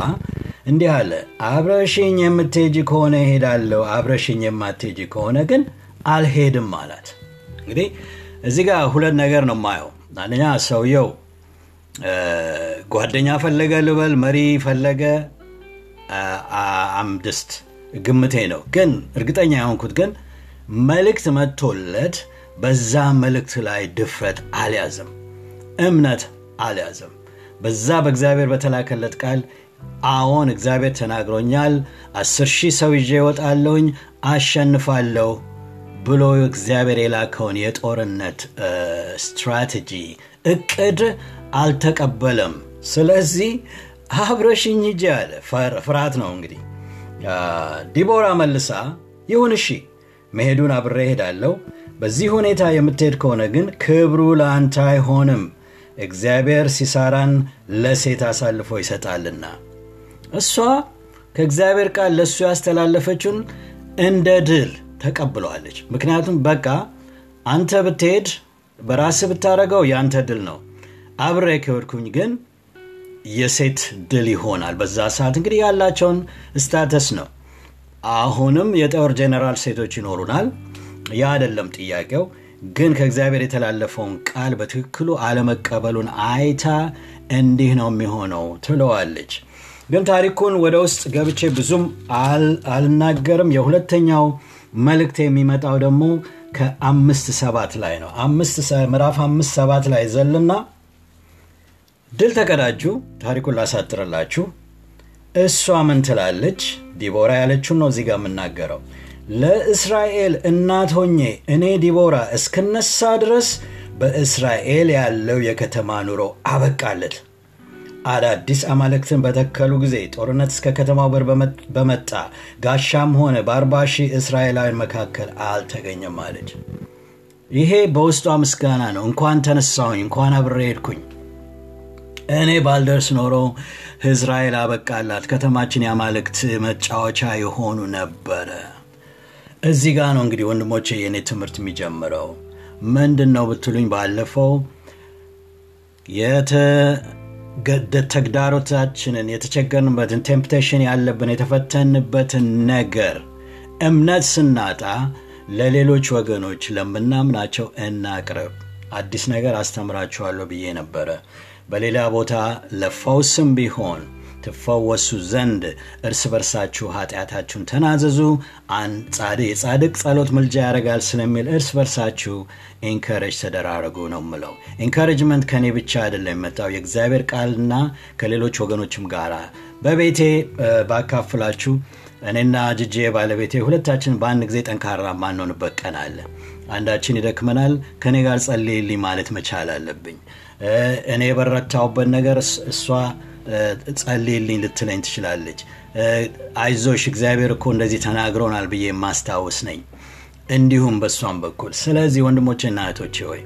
እንዲህ አለ። አብረሽኝ የምትሄጂ ከሆነ ይሄዳለሁ አብረሽኝ የማትሄጂ ከሆነ ግን አልሄድም አላት። እንግዲህ እዚህ ጋር ሁለት ነገር ነው ማየው አንደኛ ሰውየው ጓደኛ ፈለገ ልበል መሪ ፈለገ አምድስት ግምቴ ነው። ግን እርግጠኛ የሆንኩት ግን መልእክት መጥቶለት በዛ መልእክት ላይ ድፍረት አልያዘም እምነት አልያዘም። በዛ በእግዚአብሔር በተላከለት ቃል አዎን እግዚአብሔር ተናግሮኛል አስር ሺህ ሰው ይዤ ይወጣለሁኝ አሸንፋለሁ ብሎ እግዚአብሔር የላከውን የጦርነት ስትራቴጂ እቅድ አልተቀበለም። ስለዚህ አብረሽኝ ሂጂ አለ። ፍርሃት ነው እንግዲህ። ዲቦራ መልሳ ይሁን እሺ መሄዱን አብሬ ሄዳለሁ በዚህ ሁኔታ የምትሄድ ከሆነ ግን ክብሩ ለአንተ አይሆንም። እግዚአብሔር ሲሳራን ለሴት አሳልፎ ይሰጣልና። እሷ ከእግዚአብሔር ቃል ለእሱ ያስተላለፈችውን እንደ ድል ተቀብለዋለች። ምክንያቱም በቃ አንተ ብትሄድ በራስ ብታደረገው የአንተ ድል ነው። አብሬ ከወድኩኝ ግን የሴት ድል ይሆናል። በዛ ሰዓት እንግዲህ ያላቸውን ስታተስ ነው አሁንም የጦር ጀነራል ሴቶች ይኖሩናል? ያ አይደለም ጥያቄው። ግን ከእግዚአብሔር የተላለፈውን ቃል በትክክሉ አለመቀበሉን አይታ እንዲህ ነው የሚሆነው ትለዋለች። ግን ታሪኩን ወደ ውስጥ ገብቼ ብዙም አልናገርም። የሁለተኛው መልእክት የሚመጣው ደግሞ ከአምስት ሰባት ላይ ነው። ምዕራፍ አምስት ሰባት ላይ ዘልና ድል ተቀዳጁ። ታሪኩን ላሳጥርላችሁ እሷ ምን ትላለች? ዲቦራ ያለችውን ነው እዚጋ የምናገረው። ለእስራኤል እናት ሆኜ እኔ ዲቦራ እስክነሳ ድረስ በእስራኤል ያለው የከተማ ኑሮ አበቃለት። አዳዲስ አማልክትን በተከሉ ጊዜ ጦርነት እስከ ከተማው በር በመጣ ጋሻም ሆነ በአርባ ሺህ እስራኤላውያን መካከል አልተገኘም አለች። ይሄ በውስጧ ምስጋና ነው። እንኳን ተነሳሁኝ እንኳን አብሬ ሄድኩኝ። እኔ ባልደርስ ኖሮ እስራኤል አበቃላት። ከተማችን የአማልክት መጫወቻ የሆኑ ነበረ። እዚህ ጋር ነው እንግዲህ ወንድሞቼ የእኔ ትምህርት የሚጀምረው። ምንድን ነው ብትሉኝ ባለፈው ተግዳሮታችንን የተቸገርንበትን temptation ያለብን የተፈተንበትን ነገር እምነት ስናጣ ለሌሎች ወገኖች ለምናምናቸው እናቅርብ። አዲስ ነገር አስተምራችኋለሁ ብዬ ነበረ በሌላ ቦታ ለፈውስም ቢሆን ትፈወሱ ዘንድ እርስ በርሳችሁ ኃጢአታችሁን ተናዘዙ። የጻድቅ ጸሎት ምልጃ ያደርጋል ስለሚል እርስ በርሳችሁ encourage ተደራረጉ ነው ምለው encouragement ከኔ ብቻ አይደለም የመጣው የእግዚአብሔር ቃልና ከሌሎች ወገኖችም ጋር በቤቴ ባካፍላችሁ እኔና ጅጄ ባለቤቴ ሁለታችን በአንድ ጊዜ ጠንካራ ማንሆንበት ቀን አለ። አንዳችን ይደክመናል ከኔ ጋር ጸልይልኝ ማለት መቻል አለብኝ እኔ የበረታሁበት ነገር እሷ ጸልይልኝ ልትለኝ ትችላለች። አይዞሽ እግዚአብሔር እኮ እንደዚህ ተናግሮናል ብዬ የማስታውስ ነኝ። እንዲሁም በእሷም በኩል። ስለዚህ ወንድሞችና እህቶቼ ሆይ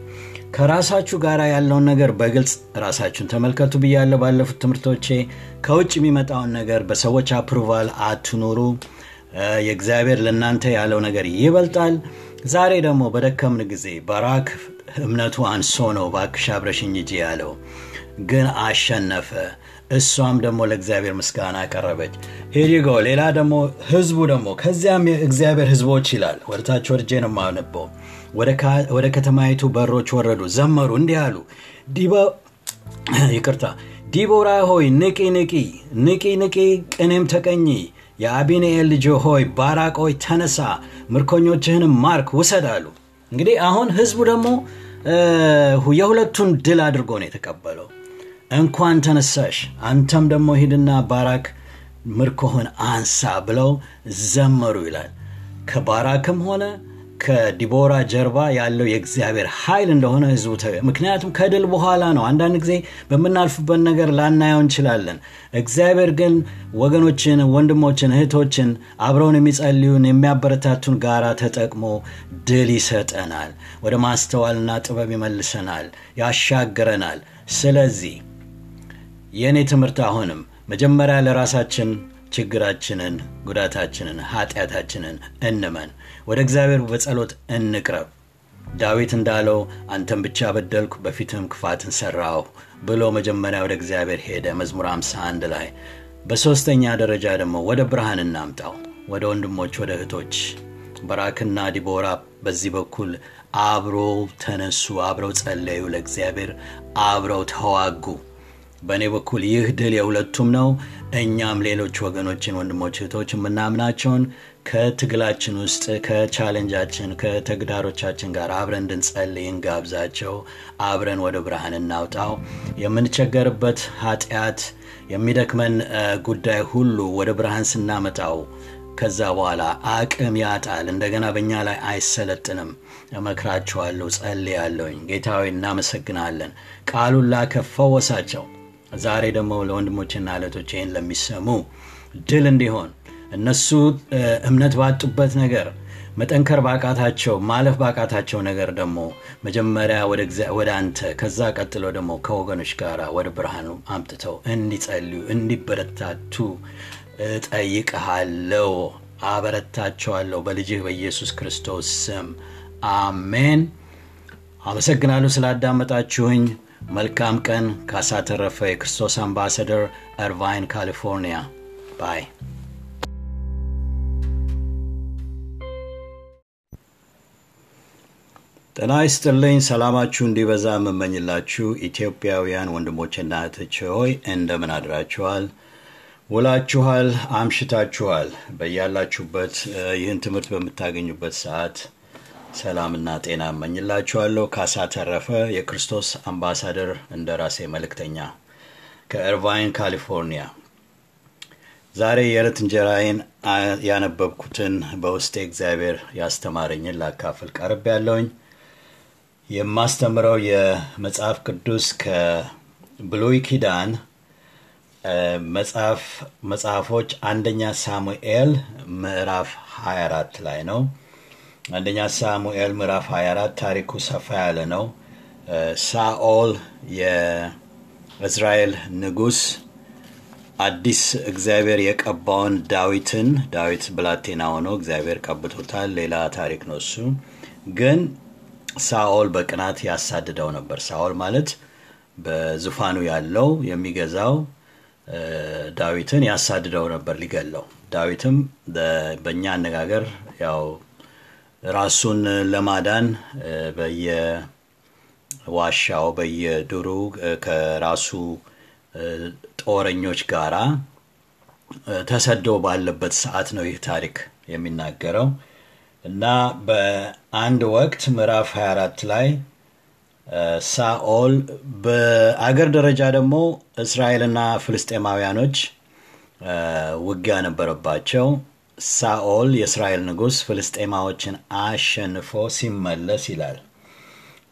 ከራሳችሁ ጋር ያለውን ነገር በግልጽ ራሳችሁን ተመልከቱ ብያለሁ ባለፉት ትምህርቶቼ። ከውጭ የሚመጣውን ነገር በሰዎች approval አትኑሩ። የእግዚአብሔር ለእናንተ ያለው ነገር ይበልጣል። ዛሬ ደግሞ በደከምን ጊዜ ባራክ እምነቱ አንሶ ነው ባክሽ አብረሽኝ ሂጂ ያለው። ግን አሸነፈ። እሷም ደግሞ ለእግዚአብሔር ምስጋና ቀረበች ሄዲጎ ሌላ ደግሞ ህዝቡ ደግሞ ከዚያም የእግዚአብሔር ህዝቦች ይላል። ወደታች ወርጄ ነው የማነበው። ወደ ከተማይቱ በሮች ወረዱ ዘመሩ እንዲህ አሉ። (clears throat) ይቅርታ። ዲቦራ ሆይ ንቂ ንቂ ንቂ ንቂ ቅኔም ተቀኚ። የአቢንኤል ልጅ ሆይ ባራቅ ተነሳ ምርኮኞችህንም ማርክ ውሰድ አሉ። እንግዲህ አሁን ህዝቡ ደግሞ የሁለቱን ድል አድርጎ ነው የተቀበለው። እንኳን ተነሳሽ አንተም ደግሞ ሂድና ባራክ ምርኮህን አንሳ ብለው ዘመሩ ይላል። ከባራክም ሆነ ከዲቦራ ጀርባ ያለው የእግዚአብሔር ኃይል እንደሆነ ህዝቡ ምክንያቱም ከድል በኋላ ነው አንዳንድ ጊዜ በምናልፍበት ነገር ላናየው እንችላለን። እግዚአብሔር ግን ወገኖችን ወንድሞችን እህቶችን አብረውን የሚጸልዩን የሚያበረታቱን ጋራ ተጠቅሞ ድል ይሰጠናል። ወደ ማስተዋልና ጥበብ ይመልሰናል ያሻግረናል። ስለዚህ የእኔ ትምህርት አሁንም መጀመሪያ ለራሳችን ችግራችንን ጉዳታችንን ኃጢአታችንን እንመን። ወደ እግዚአብሔር በጸሎት እንቅረብ። ዳዊት እንዳለው አንተም ብቻ በደልኩ በፊትም ክፋትን ሰራው ብሎ መጀመሪያ ወደ እግዚአብሔር ሄደ። መዝሙር 51 ላይ በሦስተኛ ደረጃ ደግሞ ወደ ብርሃን እናምጣው ወደ ወንድሞች ወደ እህቶች። በራክና ዲቦራ በዚህ በኩል አብሮ ተነሱ አብረው ጸለዩ ለእግዚአብሔር አብረው ተዋጉ በእኔ በኩል ይህ ድል የሁለቱም ነው። እኛም ሌሎች ወገኖችን ወንድሞች እህቶች የምናምናቸውን ከትግላችን ውስጥ ከቻሌንጃችን ከተግዳሮቻችን ጋር አብረን እንድንጸልይ እንጋብዛቸው። አብረን ወደ ብርሃን እናውጣው። የምንቸገርበት ኃጢአት የሚደክመን ጉዳይ ሁሉ ወደ ብርሃን ስናመጣው ከዛ በኋላ አቅም ያጣል። እንደገና በእኛ ላይ አይሰለጥንም። እመክራችኋለሁ ጸልያለሁኝ። ጌታዊ እናመሰግናለን። ቃሉን ላከ ዛሬ ደግሞ ለወንድሞችና እህቶች ይህን ለሚሰሙ ድል እንዲሆን እነሱ እምነት ባጡበት ነገር መጠንከር ባቃታቸው ማለፍ ባቃታቸው ነገር ደግሞ መጀመሪያ ወደ አንተ ከዛ ቀጥሎ ደግሞ ከወገኖች ጋር ወደ ብርሃኑ አምጥተው እንዲጸልዩ እንዲበረታቱ እጠይቀሃለው አበረታቸዋለሁ በልጅህ በኢየሱስ ክርስቶስ ስም። አሜን። አመሰግናለሁ ስላዳመጣችሁኝ መልካም ቀን ካሳተረፈ የክርስቶስ አምባሳደር እርቫይን ካሊፎርኒያ። ባይ። ጤና ይስጥልኝ። ሰላማችሁ እንዲበዛ የምመኝላችሁ ኢትዮጵያውያን ወንድሞችና እህቶች ሆይ እንደምን አድራችኋል? ውላችኋል፣ አምሽታችኋል። በያላችሁበት ይህን ትምህርት በምታገኙበት ሰዓት ሰላምና ጤና እመኝላችኋለሁ። ካሳ ተረፈ የክርስቶስ አምባሳደር እንደራሴ መልእክተኛ ከእርቫይን ካሊፎርኒያ። ዛሬ የዕለት እንጀራዬን ያነበብኩትን በውስጤ እግዚአብሔር ያስተማረኝን ላካፍል ቀርብ ያለውኝ የማስተምረው የመጽሐፍ ቅዱስ ከብሉይ ኪዳን መጽሐፎች አንደኛ ሳሙኤል ምዕራፍ 24 ላይ ነው። አንደኛ ሳሙኤል ምዕራፍ 24 ታሪኩ ሰፋ ያለ ነው። ሳኦል የእስራኤል ንጉሥ አዲስ እግዚአብሔር የቀባውን ዳዊትን ዳዊት ብላቴና ሆኖ እግዚአብሔር ቀብቶታል። ሌላ ታሪክ ነው እሱ። ግን ሳኦል በቅናት ያሳድደው ነበር። ሳኦል ማለት በዙፋኑ ያለው የሚገዛው ዳዊትን ያሳድደው ነበር ሊገለው። ዳዊትም በእኛ አነጋገር ያው ራሱን ለማዳን በየዋሻው በየዱሩ ከራሱ ጦረኞች ጋራ ተሰዶ ባለበት ሰዓት ነው ይህ ታሪክ የሚናገረው እና በአንድ ወቅት ምዕራፍ 24 ላይ ሳኦል በአገር ደረጃ ደግሞ እስራኤልና ፍልስጤማውያኖች ውጊያ ነበረባቸው። ሳኦል የእስራኤል ንጉሥ ፍልስጤማዎችን አሸንፎ ሲመለስ ይላል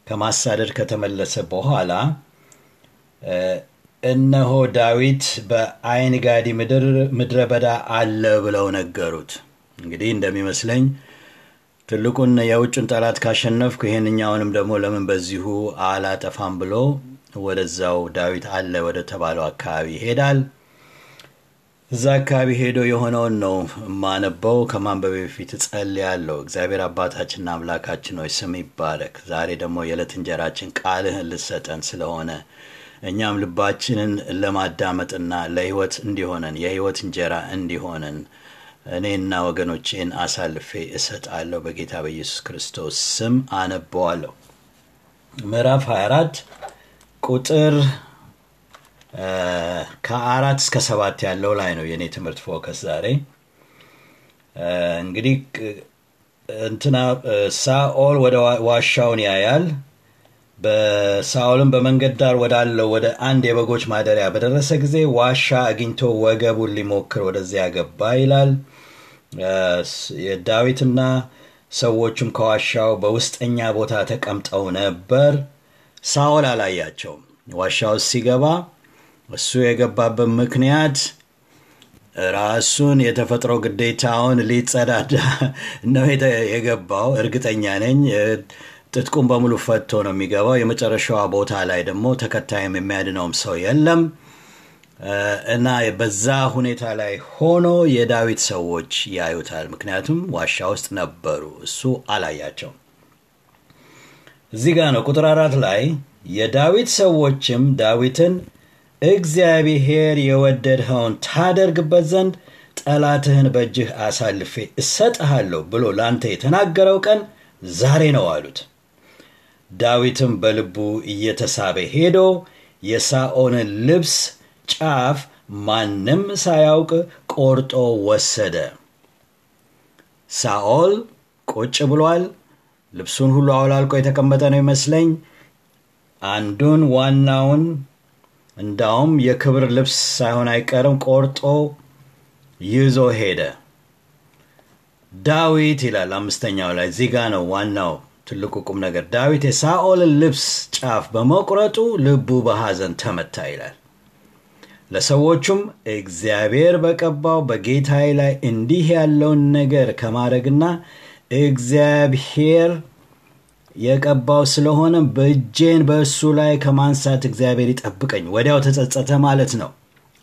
ከማሳደድ ከተመለሰ በኋላ እነሆ ዳዊት በአይን ጋዲ ምድረ በዳ አለ ብለው ነገሩት። እንግዲህ እንደሚመስለኝ ትልቁን የውጭን ጠላት ካሸነፍኩ ይህንኛውንም ደግሞ ለምን በዚሁ አላጠፋም ብሎ ወደዛው ዳዊት አለ ወደ ተባለው አካባቢ ይሄዳል። እዛ አካባቢ ሄዶ የሆነውን ነው የማነበው። ከማንበቤ በፊት እጸልያለሁ። እግዚአብሔር አባታችንና አምላካችን ሆይ ስም ይባረክ። ዛሬ ደግሞ የዕለት እንጀራችን ቃልህን ልሰጠን ስለሆነ እኛም ልባችንን ለማዳመጥና ለህይወት እንዲሆነን የህይወት እንጀራ እንዲሆነን እኔና ወገኖቼን አሳልፌ እሰጣለሁ። በጌታ በኢየሱስ ክርስቶስ ስም አነበዋለሁ። ምዕራፍ 24 ቁጥር ከአራት እስከ ሰባት ያለው ላይ ነው የእኔ ትምህርት focus ዛሬ። እንግዲህ እንትና ሳኦል ወደ ዋሻውን ያያል። በሳኦልም በመንገድ ዳር ወዳለው ወደ አንድ የበጎች ማደሪያ በደረሰ ጊዜ ዋሻ አግኝቶ ወገቡን ሊሞክር ወደዚያ ገባ ይላል። የዳዊትና ሰዎቹም ከዋሻው በውስጠኛ ቦታ ተቀምጠው ነበር። ሳኦል አላያቸውም። ዋሻ ሲገባ እሱ የገባበት ምክንያት ራሱን የተፈጥሮ ግዴታውን ሊጸዳዳ (laughs) ነው የገባው። እርግጠኛ ነኝ። ትጥቁም በሙሉ ፈቶ ነው የሚገባው። የመጨረሻዋ ቦታ ላይ ደግሞ ተከታይም የሚያድነውም ሰው የለም እና በዛ ሁኔታ ላይ ሆኖ የዳዊት ሰዎች ያዩታል። ምክንያቱም ዋሻ ውስጥ ነበሩ፣ እሱ አላያቸውም። እዚህ ጋር ነው ቁጥር አራት ላይ የዳዊት ሰዎችም ዳዊትን እግዚአብሔር የወደድኸውን ታደርግበት ዘንድ ጠላትህን በእጅህ አሳልፌ እሰጥሃለሁ ብሎ ላንተ የተናገረው ቀን ዛሬ ነው አሉት። ዳዊትም በልቡ እየተሳበ ሄዶ የሳኦልን ልብስ ጫፍ ማንም ሳያውቅ ቆርጦ ወሰደ። ሳኦል ቁጭ ብሏል። ልብሱን ሁሉ አውላልቆ የተቀመጠ ነው ይመስለኝ። አንዱን ዋናውን እንዳውም የክብር ልብስ ሳይሆን አይቀርም ቆርጦ ይዞ ሄደ። ዳዊት ይላል አምስተኛው ላይ እዚህ ነው ዋናው ትልቁ ቁም ነገር። ዳዊት የሳኦልን ልብስ ጫፍ በመቁረጡ ልቡ በሐዘን ተመታ ይላል። ለሰዎቹም እግዚአብሔር በቀባው በጌታዬ ላይ እንዲህ ያለውን ነገር ከማድረግና እግዚአብሔር የቀባው ስለሆነ በእጄን በእሱ ላይ ከማንሳት እግዚአብሔር ይጠብቀኝ። ወዲያው ተጸጸተ ማለት ነው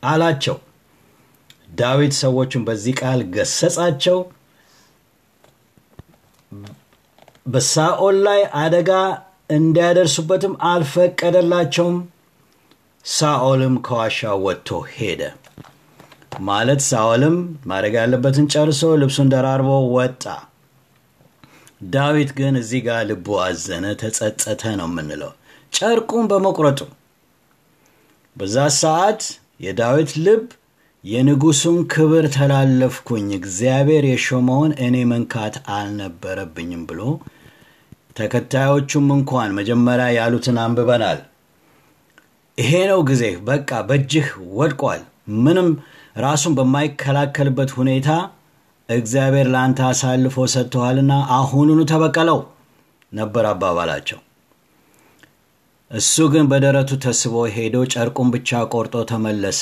አላቸው። ዳዊት ሰዎቹን በዚህ ቃል ገሰጻቸው። በሳኦል ላይ አደጋ እንዲያደርሱበትም አልፈቀደላቸውም። ሳኦልም ከዋሻው ወጥቶ ሄደ። ማለት ሳኦልም ማድረግ ያለበትን ጨርሶ ልብሱን ደራርቦ ወጣ። ዳዊት ግን እዚህ ጋር ልቡ አዘነ፣ ተጸጸተ ነው የምንለው ጨርቁን በመቁረጡ። በዛ ሰዓት የዳዊት ልብ የንጉሱን ክብር ተላለፍኩኝ፣ እግዚአብሔር የሾመውን እኔ መንካት አልነበረብኝም ብሎ ተከታዮቹም እንኳን መጀመሪያ ያሉትን አንብበናል። ይሄ ነው ጊዜ፣ በቃ በእጅህ ወድቋል። ምንም ራሱን በማይከላከልበት ሁኔታ እግዚአብሔር ለአንተ አሳልፎ ሰጥተዋልና አሁኑኑ ተበቀለው ነበር አባባላቸው። እሱ ግን በደረቱ ተስቦ ሄዶ ጨርቁን ብቻ ቆርጦ ተመለሰ፣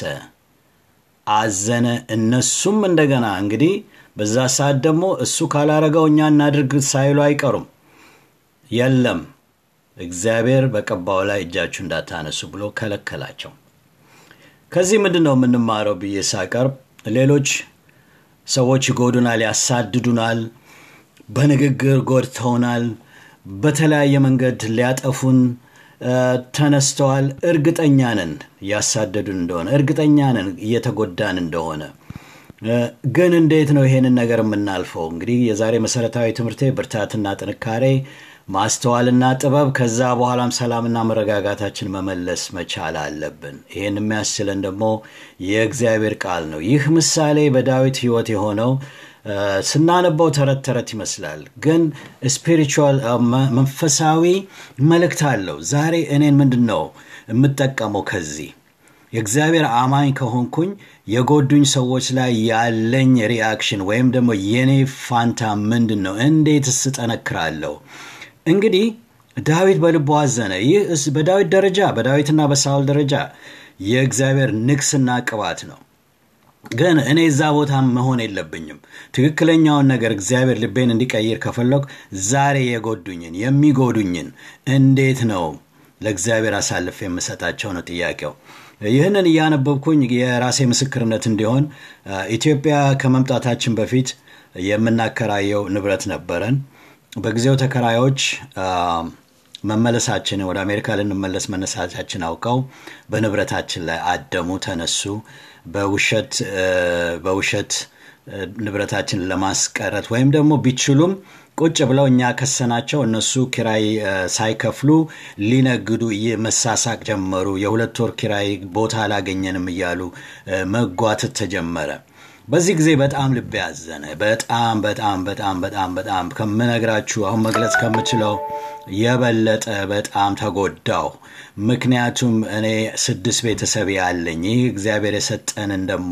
አዘነ። እነሱም እንደገና እንግዲህ በዛ ሰዓት ደግሞ እሱ ካላረገው እኛ እናድርግ ሳይሉ አይቀሩም። የለም እግዚአብሔር በቀባው ላይ እጃችሁ እንዳታነሱ ብሎ ከለከላቸው። ከዚህ ምንድን ነው የምንማረው ብዬ ሳቀርብ ሌሎች ሰዎች ይጎዱናል፣ ያሳድዱናል፣ በንግግር ጎድተውናል፣ በተለያየ መንገድ ሊያጠፉን ተነስተዋል። እርግጠኛ ነን ያሳደዱን እንደሆነ፣ እርግጠኛ ነን እየተጎዳን እንደሆነ። ግን እንዴት ነው ይሄንን ነገር የምናልፈው? እንግዲህ የዛሬ መሰረታዊ ትምህርቴ ብርታትና ጥንካሬ ማስተዋልና ጥበብ ከዛ በኋላም ሰላምና መረጋጋታችን መመለስ መቻል አለብን። ይህን የሚያስችለን ደግሞ የእግዚአብሔር ቃል ነው። ይህ ምሳሌ በዳዊት ሕይወት የሆነው ስናነባው ተረት ተረት ይመስላል፣ ግን ስፒሪቹዋል መንፈሳዊ መልእክት አለው። ዛሬ እኔን ምንድን ነው የምጠቀመው ከዚህ የእግዚአብሔር አማኝ ከሆንኩኝ የጎዱኝ ሰዎች ላይ ያለኝ reaction ወይም ደግሞ የኔ ፋንታ ምንድን ነው? እንዴትስ እጠነክራለሁ? እንግዲህ ዳዊት በልቡ አዘነ። ይህ በዳዊት ደረጃ በዳዊትና በሳኦል ደረጃ የእግዚአብሔር ንግስና ቅባት ነው። ግን እኔ እዛ ቦታ መሆን የለብኝም። ትክክለኛውን ነገር እግዚአብሔር ልቤን እንዲቀይር ከፈለኩ ዛሬ የጎዱኝን የሚጎዱኝን እንዴት ነው ለእግዚአብሔር አሳልፍ የምሰጣቸው ነው ጥያቄው። ይህንን እያነበብኩኝ የራሴ ምስክርነት እንዲሆን ኢትዮጵያ ከመምጣታችን በፊት የምናከራየው ንብረት ነበረን። በጊዜው ተከራዮች መመለሳችንን ወደ አሜሪካ ልንመለስ መነሳታችን አውቀው በንብረታችን ላይ አደሙ፣ ተነሱ። በውሸት ንብረታችንን ለማስቀረት ወይም ደግሞ ቢችሉም ቁጭ ብለው እኛ ከሰናቸው እነሱ ኪራይ ሳይከፍሉ ሊነግዱ መሳሳቅ ጀመሩ። የሁለት ወር ኪራይ ቦታ አላገኘንም እያሉ መጓተት ተጀመረ። በዚህ ጊዜ በጣም ልቤ ያዘነ። በጣም በጣም በጣም በጣም በጣም ከምነግራችሁ አሁን መግለጽ ከምችለው የበለጠ በጣም ተጎዳው። ምክንያቱም እኔ ስድስት ቤተሰብ ያለኝ ይህ እግዚአብሔር የሰጠንን ደግሞ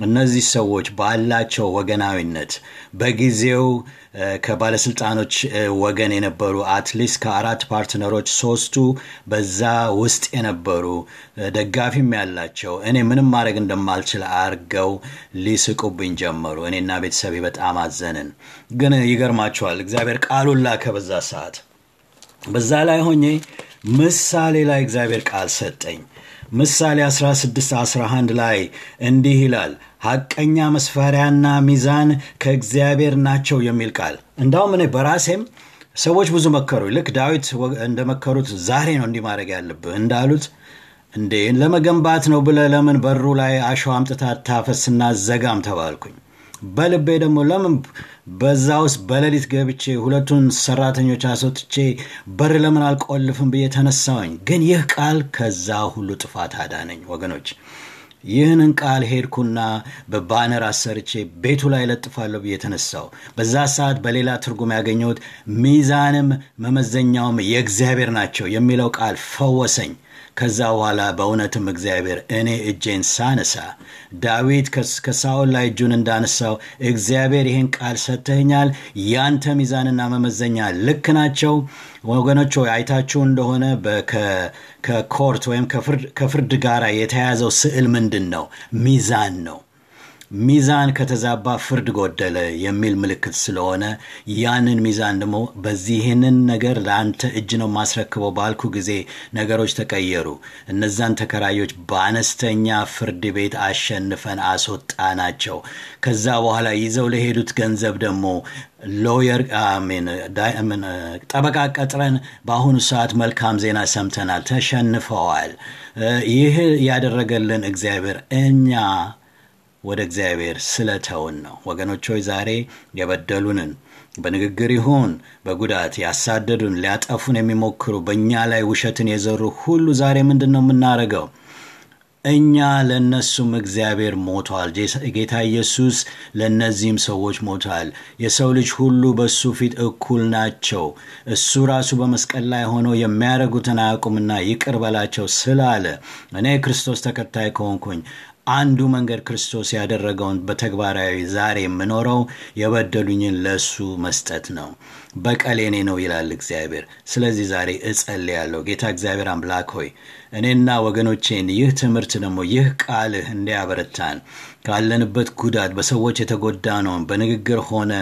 እነዚህ ሰዎች ባላቸው ወገናዊነት በጊዜው ከባለስልጣኖች ወገን የነበሩ at least ከአራት partner ኦች ሶስቱ በዛ ውስጥ የነበሩ ደጋፊም ያላቸው እኔ ምንም ማድረግ እንደማልችል አርገው ሊስቁብኝ ጀመሩ። እኔና ቤተሰቤ በጣም አዘንን። ግን ይገርማችኋል እግዚአብሔር ቃሉን ላከ በዛ ሰዓት በዛ ላይ ሆኜ ምሳሌ ላይ እግዚአብሔር ቃል ሰጠኝ። ምሳሌ 16 11 ላይ እንዲህ ይላል፣ ሐቀኛ መስፈሪያና ሚዛን ከእግዚአብሔር ናቸው የሚል ቃል። እንዳውም እኔ በራሴም ሰዎች ብዙ መከሩ። ልክ ዳዊት እንደመከሩት ዛሬ ነው እንዲህ ያለብህ እንዳሉት እንዴ ለመገንባት ነው ብለ ለምን በሩ ላይ አሸዋ አምጥታ ታፈስና ዘጋም ተባልኩኝ። በልቤ ደግሞ ለምን በዛ ውስጥ በሌሊት ገብቼ ሁለቱን ሰራተኞች አስወጥቼ በር ለምን አልቆልፍም ብዬ ተነሳውኝ። ግን ይህ ቃል ከዛ ሁሉ ጥፋት አዳነኝ ወገኖች። ይህንን ቃል ሄድኩና በባነር አሰርቼ ቤቱ ላይ ለጥፋለሁ ብዬ ተነሳው። በዛ ሰዓት በሌላ ትርጉም ያገኘሁት ሚዛንም መመዘኛውም የእግዚአብሔር ናቸው የሚለው ቃል ፈወሰኝ። ከዛ በኋላ በእውነትም እግዚአብሔር እኔ እጄን ሳነሳ ዳዊት ከሳኦል ላይ እጁን እንዳነሳው እግዚአብሔር ይህን ቃል ሰጥተኛል፣ ያንተ ሚዛንና መመዘኛ ልክ ናቸው። ወገኖች አይታችሁ እንደሆነ ከኮርት ወይም ከፍርድ ጋር የተያዘው ስዕል ምንድን ነው? ሚዛን ነው። ሚዛን ከተዛባ ፍርድ ጎደለ የሚል ምልክት ስለሆነ ያንን ሚዛን ደግሞ በዚህንን ነገር ለአንተ እጅ ነው ማስረክበው ባልኩ ጊዜ ነገሮች ተቀየሩ። እነዛን ተከራዮች በአነስተኛ ፍርድ ቤት አሸንፈን አስወጣናቸው። ከዛ በኋላ ይዘው ለሄዱት ገንዘብ ደግሞ ሎየር ጠበቃ ቀጥረን በአሁኑ ሰዓት መልካም ዜና ሰምተናል፣ ተሸንፈዋል። ይህ ያደረገልን እግዚአብሔር እኛ ወደ እግዚአብሔር ስለተውን ነው። ወገኖች ሆይ ዛሬ የበደሉንን በንግግር ይሁን በጉዳት ያሳደዱን፣ ሊያጠፉን የሚሞክሩ በእኛ ላይ ውሸትን የዘሩ ሁሉ ዛሬ ምንድን ነው የምናደርገው? እኛ ለእነሱም እግዚአብሔር ሞቷል። ጌታ ኢየሱስ ለእነዚህም ሰዎች ሞቷል። የሰው ልጅ ሁሉ በእሱ ፊት እኩል ናቸው። እሱ ራሱ በመስቀል ላይ ሆኖ የሚያደርጉትን አያውቁምና ይቅር በላቸው ስላለ እኔ ክርስቶስ ተከታይ ከሆንኩኝ አንዱ መንገድ ክርስቶስ ያደረገውን በተግባራዊ ዛሬ የምኖረው የበደሉኝን ለእሱ መስጠት ነው። በቀል የኔ ነው ይላል እግዚአብሔር። ስለዚህ ዛሬ እጸልያለሁ። ጌታ እግዚአብሔር አምላክ ሆይ እኔና ወገኖቼን ይህ ትምህርት ደግሞ ይህ ቃልህ እንዲያበረታን ካለንበት ጉዳት በሰዎች የተጎዳነውን በንግግር ሆነ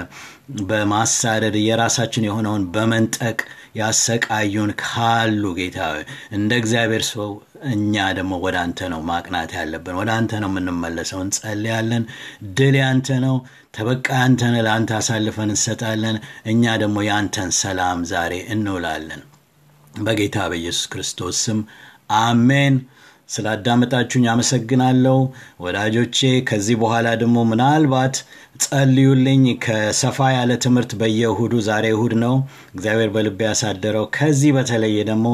በማሳደድ የራሳችን የሆነውን በመንጠቅ ያሰቃዩን ካሉ ጌታ እንደ እግዚአብሔር ሰው እኛ ደግሞ ወደ አንተ ነው ማቅናት ያለብን። ወደ አንተ ነው የምንመለሰው። እንጸልያለን። ድል ያንተ ነው። ተበቃ አንተ ነህ። ለአንተ አሳልፈን እንሰጣለን። እኛ ደግሞ የአንተን ሰላም ዛሬ እንውላለን። በጌታ በኢየሱስ ክርስቶስ ስም አሜን። ስላዳመጣችሁኝ አመሰግናለሁ ወዳጆቼ። ከዚህ በኋላ ደግሞ ምናልባት ጸልዩልኝ። ከሰፋ ያለ ትምህርት በየእሁዱ ዛሬ እሁድ ነው እግዚአብሔር በልቤ ያሳደረው። ከዚህ በተለየ ደግሞ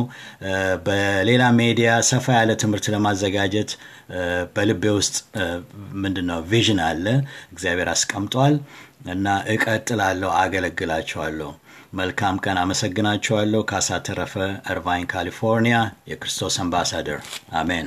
በሌላ ሜዲያ ሰፋ ያለ ትምህርት ለማዘጋጀት በልቤ ውስጥ ምንድን ነው ቪዥን አለ እግዚአብሔር አስቀምጧል እና እቀጥላለሁ፣ አገለግላቸዋለሁ። መልካም ቀን። አመሰግናችኋለሁ። ካሳ ተረፈ፣ እርቫይን ካሊፎርኒያ፣ የክርስቶስ አምባሳደር። አሜን።